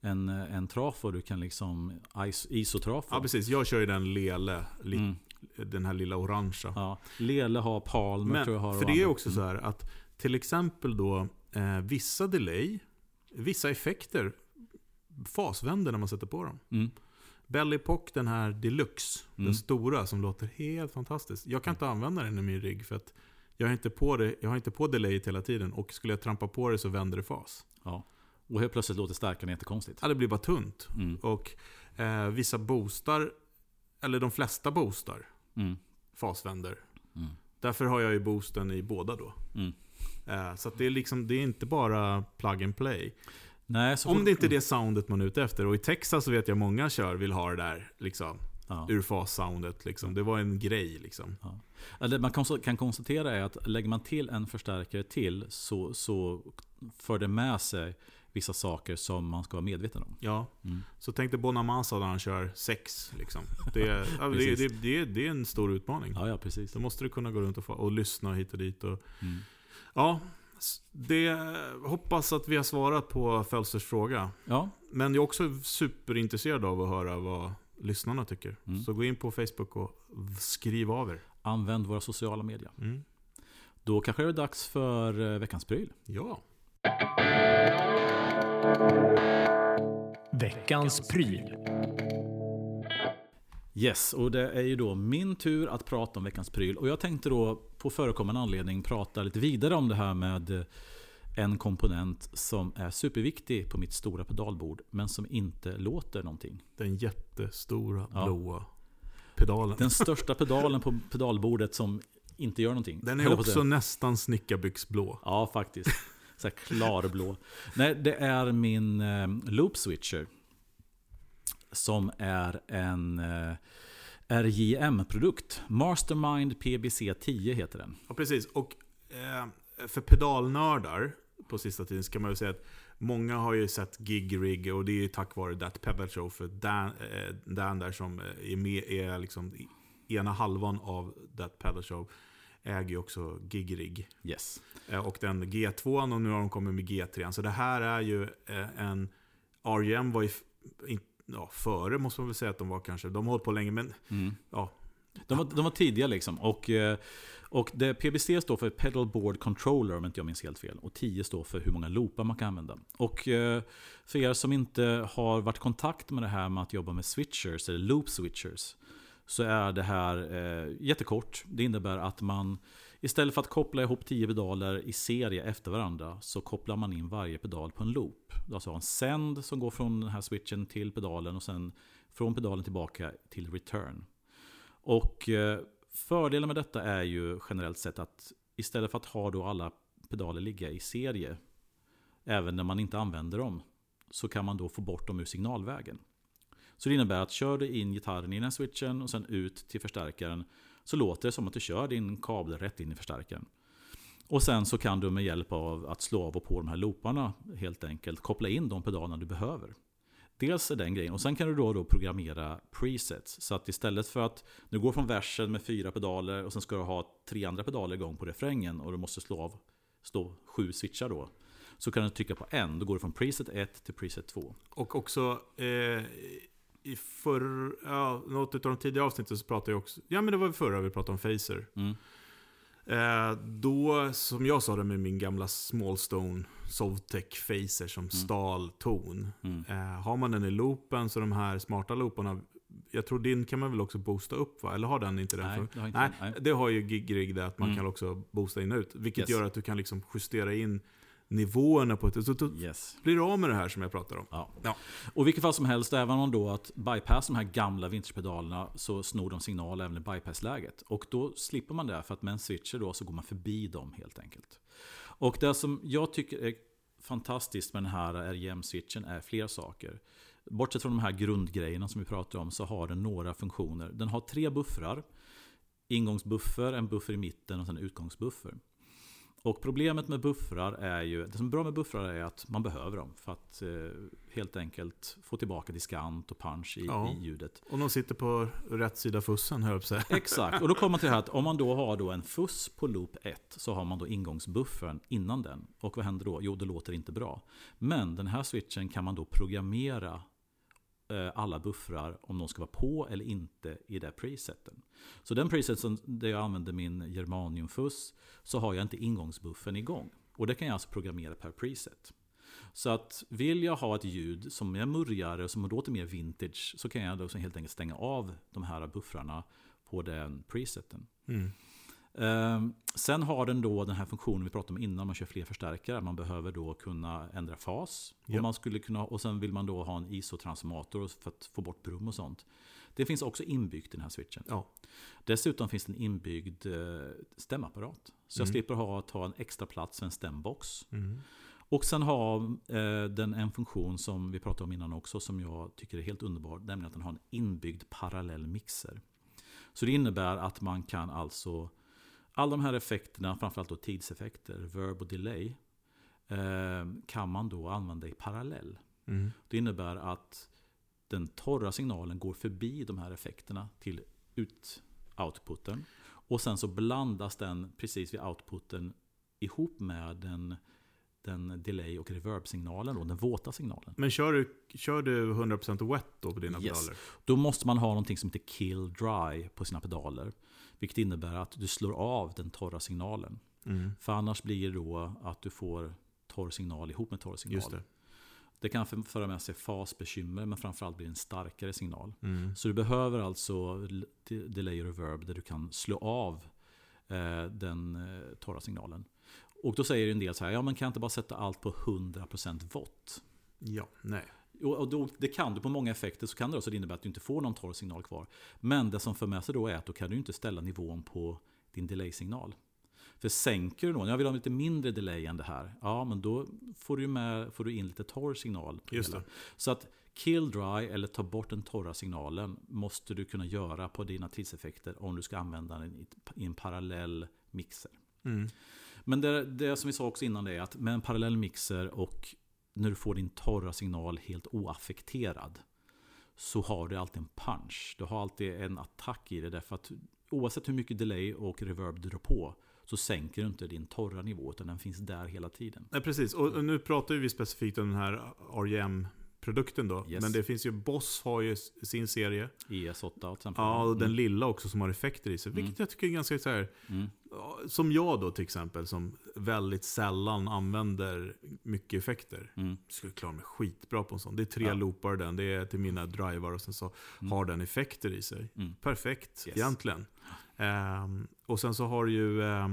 en, en trafo. Du kan liksom is, isotrafo. Ja, precis. Jag kör ju den Lele, li, Mm. den här lilla orangea. Ja. Lele har Palmer Men, tror jag har. för det är andra. också så här att till exempel då eh, vissa delay, vissa effekter fasvänder när man sätter på dem. Mm. Belly Pock, den här deluxe, Mm. den stora som låter helt fantastiskt. Jag kan inte använda den i min rigg för att Jag har inte på det, jag har inte på delayet hela tiden och skulle jag trampa på det så vänder det fas. Ja. Och helt plötsligt låter starkare jättekonstigt. Ja, det blir bara tunt. Mm. Och eh, vissa boostar, eller de flesta boostar, Mm. fasvänder. Mm. Därför har jag ju boosten i båda då. Mm. Eh, så det, är liksom, det är inte bara plug and play. Nej, Om fort- det inte är det soundet man är ute efter. Och i Texas så vet jag många kör vill ha det där liksom, Ja. ur fas-soundet. Liksom. Det var en grej liksom. Ja, Det man kan konstatera är att lägger man till en förstärkare till så, så för det med sig vissa saker som man ska vara medveten om. Ja. Mm. Så tänk dig Bonamassa när han kör sex. Liksom. Det, är- det, det, det, det är en stor utmaning. Ja, ja precis. Då måste du kunna gå runt och, få, och lyssna hit och dit. Och, Mm. ja, det, hoppas att vi har svarat på Fölsters fråga. Ja, Men jag är också superintresserad av att höra vad lyssnarna tycker. Mm. Så gå in på Facebook och skriv av er. använd våra sociala medier. Mm. Då kanske det är dags för eh, veckans pryl. Ja. Veckans pryl. Yes, och det är ju då min tur att prata om veckans pryl. Och jag tänkte då på förekommande anledning prata lite vidare om det här med eh, en komponent som är superviktig på mitt stora pedalbord, men som inte låter någonting. Den jättestora Ja. blåa pedalen. Den största pedalen på pedalbordet som inte gör någonting. Den är också nästan snickarbyxblå. Ja, faktiskt. Så klarblå. Nej, det är min eh, loop switcher. Som är en eh, RJM-produkt. Mastermind PBC 10 heter den. Ja, precis. Och eh, för pedalnördar på sista tiden ska man väl säga att många har ju sett Gig Rig och det är ju tack vare That Pedal Show. För Dan, eh, Dan där som eh, är med, är liksom ena halvan av That Pedal Show äger ju också Gig Rig. Yes. Eh, Och den G2 och nu har de kommit med G3. Så det här är ju en... RGM var ju ja, före måste man väl säga att de var kanske. De har hållit på länge men Mm. ja. De, var, de var tidiga liksom. Och, eh, och det, PBC står för Pedal Board Controller om inte jag minns helt fel. Och 10 står för hur många loopar man kan använda. Och eh, för er som inte har varit i kontakt med det här med att jobba med switchers, eller loop switchers. Så är det här eh, jättekort. Det innebär att man istället för att koppla ihop 10 pedaler i serie efter varandra så kopplar man in varje pedal på en loop. Du alltså en send som går från den här switchen till pedalen och sen från pedalen tillbaka till return. Och eh, fördelen med detta är ju generellt sett att istället för att ha då alla pedaler ligga i serie, även när man inte använder dem, så kan man då få bort dem ur signalvägen. Så det innebär att kör du in gitarren i den här switchen och sen ut till förstärkaren så låter det som att du kör din kabel rätt in i förstärkaren. Och sen så kan du med hjälp av att slå av och på de här looparna helt enkelt koppla in de pedalerna du behöver. Dels är den grejen. Och sen kan du då, då programmera presets. Så att istället för att du går från versen med fyra pedaler och sen ska du ha tre andra pedaler igång på refrängen och du måste slå av slå sju switchar då. Så kan du trycka på en. Då går du från preset 1 till preset 2. Och också eh, i förr, ja, något av de tidigare avsnitten så pratade jag också, ja men det var förra vi pratade om Phaser. Mm. Eh, då, som jag sa det med min gamla Smallstone Sovtech Phaser som stal ton. Mm. Eh, har man den i loopen så de här smarta looparna, jag tror din kan man väl också boosta upp va? Eller har den inte den? Nej, för- det har inte Nej. Nej. det har ju Gig det att man Mm. kan också boosta in och ut. Vilket Yes. gör att du kan liksom justera in nivåerna på ett... Så då Yes. blir du av med det här som jag pratar om. Ja. Ja. Och vilket fall som helst, även om då att bypass de här gamla vintagepedalerna så snor de signal även i bypassläget. Och då slipper man det för att med en switcher då så går man förbi dem helt enkelt. Och det som jag tycker är fantastiskt med den här RJM-switchen är flera saker. Bortsett från de här grundgrejerna som vi pratar om så har den några funktioner. Den har tre buffrar. Ingångsbuffer, en buffer i mitten och sen en utgångsbuffer. Och problemet med buffrar är ju, det som är bra med buffrar är att man behöver dem för att eh, helt enkelt få tillbaka diskant och punch i, Ja. i ljudet. Och de sitter på rätt sida fussen, höll jag. Exakt, och då kommer man till det här att om man då har då en fuss på loop 1 så har man då ingångsbuffern innan den. Och vad händer då? Jo, det låter inte bra. Men den här switchen kan man då programmera Eh, alla buffrar om de ska vara på eller inte i det preseten. Så den preseten där jag använder min Germanium-FUS så har jag inte ingångsbuffern igång. Och det kan jag alltså programmera per preset. Så att vill jag ha ett ljud som är murrigare och som låter mer vintage så kan jag då helt enkelt stänga av de här buffrarna på den preseten. Mm. Ehm, sen har den då den här funktionen vi pratade om innan, man kör fler förstärkare. Man behöver då kunna ändra fas. Ja. Och, man skulle kunna, och sen vill man då ha en ISO-transformator för att få bort brum och sånt. Det finns också inbyggt i den här switchen. Ja. Dessutom finns det en inbyggd eh, stämapparat. Så jag Mm. slipper ha, ta en extra plats för en stämbox. Mm. Och sen har eh, den en funktion som vi pratade om innan också som jag tycker är helt underbar. Nämligen att den har en inbyggd parallell mixer. Så det innebär att man kan alltså alla de här effekterna, framförallt då tidseffekter, verb och delay, eh, kan man då använda i parallell. Mm. Det innebär att den torra signalen går förbi de här effekterna till ut outputen. Och sen så blandas den precis vid outputen ihop med den, den delay och reverb-signalen, då, den våta signalen. Men kör du, kör du 100% wet då på dina Yes. pedaler? Då måste man ha någonting som heter kill dry på sina pedaler. Vilket innebär att du slår av den torra signalen. Mm. För annars blir det då att du får torr signal ihop med torr signal. Det. Det kan för- föra med sig fasbekymmer men framförallt blir det en starkare signal. Mm. Så du behöver alltså delay reverb där du kan slå av eh, den eh, torra signalen. Och då säger en del så här, ja men kan jag inte bara sätta allt på 100% vått? Ja, nej. Och, då, det kan du på många effekter så kan det också innebära att du inte får någon torr signal kvar. Men det som för med sig då är att då kan du inte ställa nivån på din delay-signal. För sänker du då, jag vill ha lite mindre delay än det här, ja men då får du, med, får du in lite torr signal. Just det. Så att kill dry eller ta bort den torra signalen måste du kunna göra på dina tidseffekter om du ska använda den i, i en parallell mixer. Mm. Men det, det som vi sa också innan det är att med en parallell mixer och när du får din torra signal helt oaffekterad så har du alltid en punch. Du har alltid en attack i det därför att oavsett hur mycket delay och reverb du drar på så sänker du inte din torra nivå utan den finns där hela tiden. Nej, precis. Och, nu pratar vi specifikt om den här REM-produkten då. Yes. Men det finns ju, Boss har ju sin serie. ES8 till exempel. Ja, och den Mm. lilla också som har effekter i sig. Vilket jag tycker är ganska så här, Mm. som jag då till exempel, som väldigt sällan använder mycket effekter. Mm. skulle klara mig skitbra på en sån. Det är tre Ja. loopar den, det är till mina drivar och sen så Mm. har den effekter i sig. Mm. Perfekt Yes. egentligen. Ehm, och sen så har du ju... eh,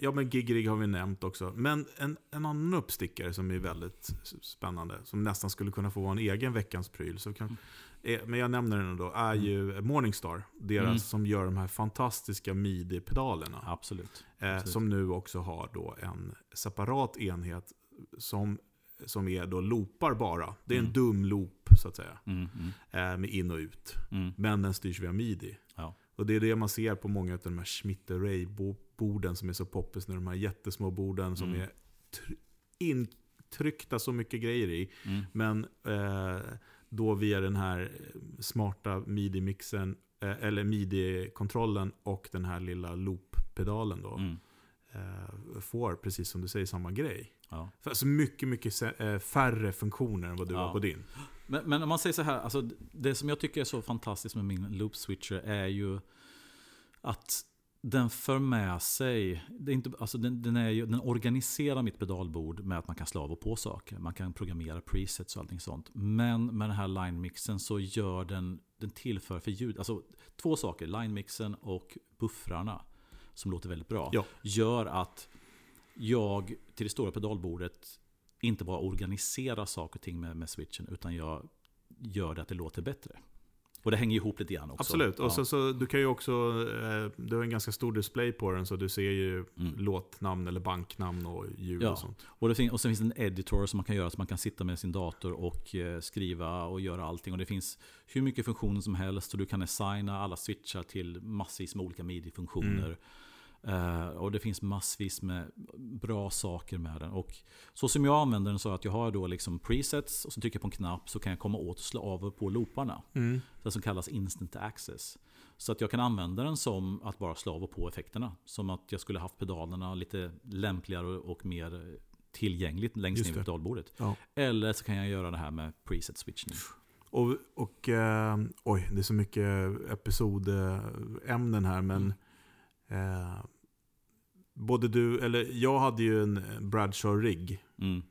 ja men Gigrig har vi nämnt också. Men en, en annan uppstickare som är väldigt spännande, som nästan skulle kunna få vara en egen veckans pryl. Så kan, eh, men jag nämner den då, är ju Morningstar. Deras Mm. som gör de här fantastiska midi-pedalerna. Absolut. Eh, Absolut. som nu också har då en separat enhet som, som är då loopar bara. Det är en Mm. dum loop så att säga. Mm. Mm. Eh, med in och ut. Mm. Men den styrs via midi. Ja. Och det är det man ser på många av de här Schmitt Ray-borden som är så poppis nu. De här jättesmå borden som Mm. är tr- intryckta så mycket grejer i. Mm. Men eh, då via den här smarta midi-mixen, eh, eller midi-kontrollen och den här lilla loop-pedalen då. Mm. Eh, får, precis som du säger, samma grej. Ja. Alltså mycket, mycket eh, färre funktioner än vad du Ja. har på din. Men, men om man säger så här, alltså det som jag tycker är så fantastiskt med min loop switcher är ju att den för med sig, det är inte, alltså den, den, är ju, den organiserar mitt pedalbord med att man kan slå av och på saker. Man kan programmera presets och allting sånt. Men med den här line-mixen så gör den, den tillför för ljud, alltså två saker, line-mixen och buffrarna som låter väldigt bra. Ja. Gör att jag till det stora pedalbordet inte bara organiserar saker och ting med, med switchen utan jag gör det att det låter bättre. Och det hänger ihop lite grann också. Absolut. Och Ja. så, så, du kan ju också, eh, du har en ganska stor display på den så du ser ju Mm. låtnamn eller banknamn och ljud Ja. och sånt. Och, det fin- och sen finns det en editor som man kan göra så man kan sitta med sin dator och eh, skriva och göra allting. Och det finns hur mycket funktioner som helst och du kan assigna alla switchar till massvis med olika midi-funktioner. Mm. Eh, och det finns massvis med bra saker med den. Och så som jag använder den så att jag har då liksom presets och så trycker jag på en knapp så kan jag komma åt och slå av och på looparna. Mm. Det som kallas instant access. Så att jag kan använda den som att bara slå av och på effekterna. Som att jag skulle haft pedalerna lite lämpligare och mer tillgängligt längst Just ner vid det. pedalbordet. Ja. Eller så kan jag göra det här med preset switchning. Och, och eh, oj, det är så mycket episodämnen här men eh, både du, eller jag hade ju en Bradshaw-rigg Mm.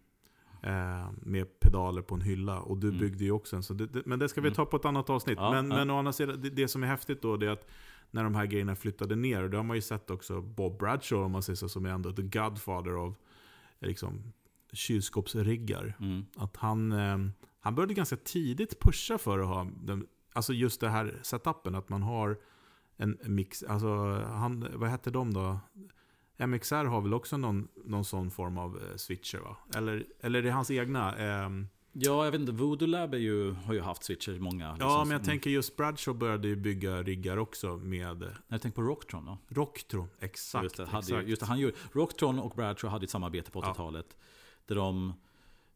eh, med pedaler på en hylla och du Mm. byggde ju också en. Så det, det, men det ska vi Mm. ta på ett annat avsnitt. Ja, men, ja. men å andra sidan, det, det som är häftigt då det är att när de här grejerna flyttade ner. Och det har man ju sett också Bob Bradshaw, om man säger så, som är ändå the godfather av liksom, kylskåpsriggar. Mm. Att han, eh, han började ganska tidigt pusha för att ha den, alltså just det här setupen, att man har en mix. Alltså, han, vad hette de då? MXR har väl också någon, någon sån form av eh, switcher va? Eller, eller är det hans egna? ehm, Ja, jag vet inte. Voodoo Lab ju, har ju haft switcher många. ja, liksom, men jag som- tänker just Bradshaw började ju bygga riggar också med Jag tänker på Rocktron då. Rocktron. Exakt. Just det, exakt. ju- just det, han gjorde, Rocktron och Bradshaw hade ett samarbete på Ja. 80-talet. Där de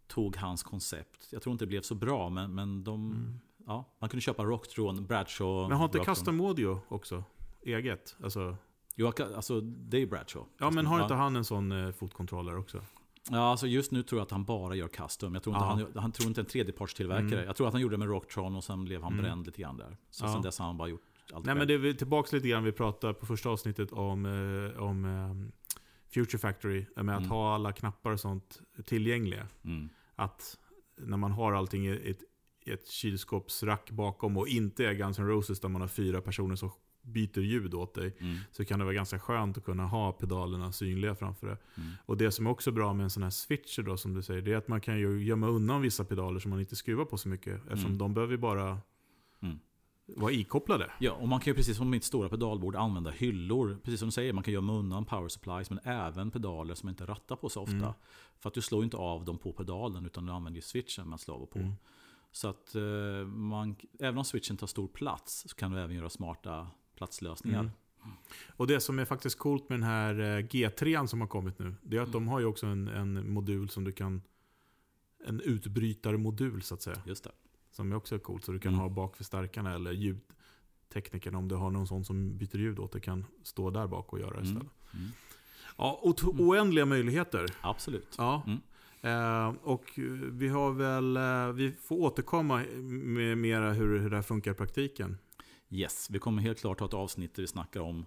tog hans koncept. Jag tror inte det blev så bra, men, men de... Mm. Ja, man kunde köpa Rocktron, Bradshaw... Men har inte Rocktron. Custom Audio också? Eget? Alltså, Jo, alltså det är Bradshaw. ja, men har ja. inte han en sån eh, fotkontroller också? Ja, alltså just nu tror jag att han bara gör custom. Jag tror inte, han, han tror inte en tredjepartstillverkare. Mm. Jag tror att han gjorde det med Rocktron och sen blev han Mm. bränd lite grann där. Så Ja. sen dess har han bara gjort allt Nej men själv. det är tillbaka lite grann, vi pratade på första avsnittet om, eh, om eh, Future Factory. Med att Mm. ha alla knappar och sånt tillgängliga. Mm. Att när man har allting i ett, i ett kylskåpsrack bakom och inte är Guns N' Roses där man har fyra personer som byter ljud åt dig. Mm. Så kan det vara ganska skönt att kunna ha pedalerna synliga framför det. Mm. Och det som är också bra med en sån här switcher då som du säger, det är att man kan ju gömma undan vissa pedaler som man inte skruvar på så mycket. Eftersom Mm. de behöver bara Mm. vara ikopplade. Ja, och man kan ju precis som mitt stora pedalbord använda hyllor. Precis som du säger, man kan gömma undan power supplies men även pedaler som inte rattar på så ofta. Mm. För att du slår ju inte av dem på pedalen utan du använder ju switchen man och på. Mm. Så att eh, man, även om switchen tar stor plats så kan du även göra smarta platslösningar. Mm. Och det som är faktiskt coolt med den här eh, G3 som har kommit nu, det är att Mm. de har ju också en, en modul som du kan... En utbrytarmodul så att säga. Just det. Som är också coolt. Så du kan Mm. ha bakförstärkarna eller ljudteknikern om du har någon sån som byter ljud åt det kan stå där bak och göra Mm. istället. Mm. Ja, och oändliga möjligheter. Absolut. Ja. Mm. Eh, och vi har väl, eh, vi får återkomma med mera hur, hur det här funkar i praktiken. Yes, vi kommer helt klart ha ett avsnitt där vi snackar om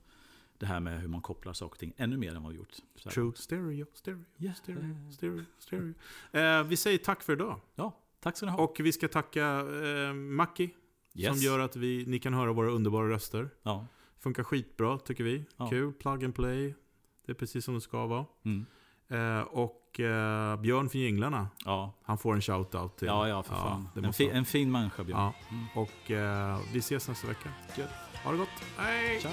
det här med hur man kopplar saker och ting ännu mer än vad vi gjort. Så. True stereo, stereo, Yeah. stereo, stereo, stereo. Eh, vi säger tack för idag. Ja, tack ska ni ha. Och vi ska tacka eh, Mackie yes. som gör att vi, ni kan höra våra underbara röster. Ja. Funkar skitbra tycker vi. Ja. Kul, plug and play. Det är precis som det ska vara. Mm. Eh, och eh, Björn för jinglarna, Ja. han får en shout-out till. ja, ja, för fan. det en, fi, en fin människa, Björn. Ja. Mm. Och eh, vi ses nästa vecka. Gött. Ha det gott. Hej! Ciao.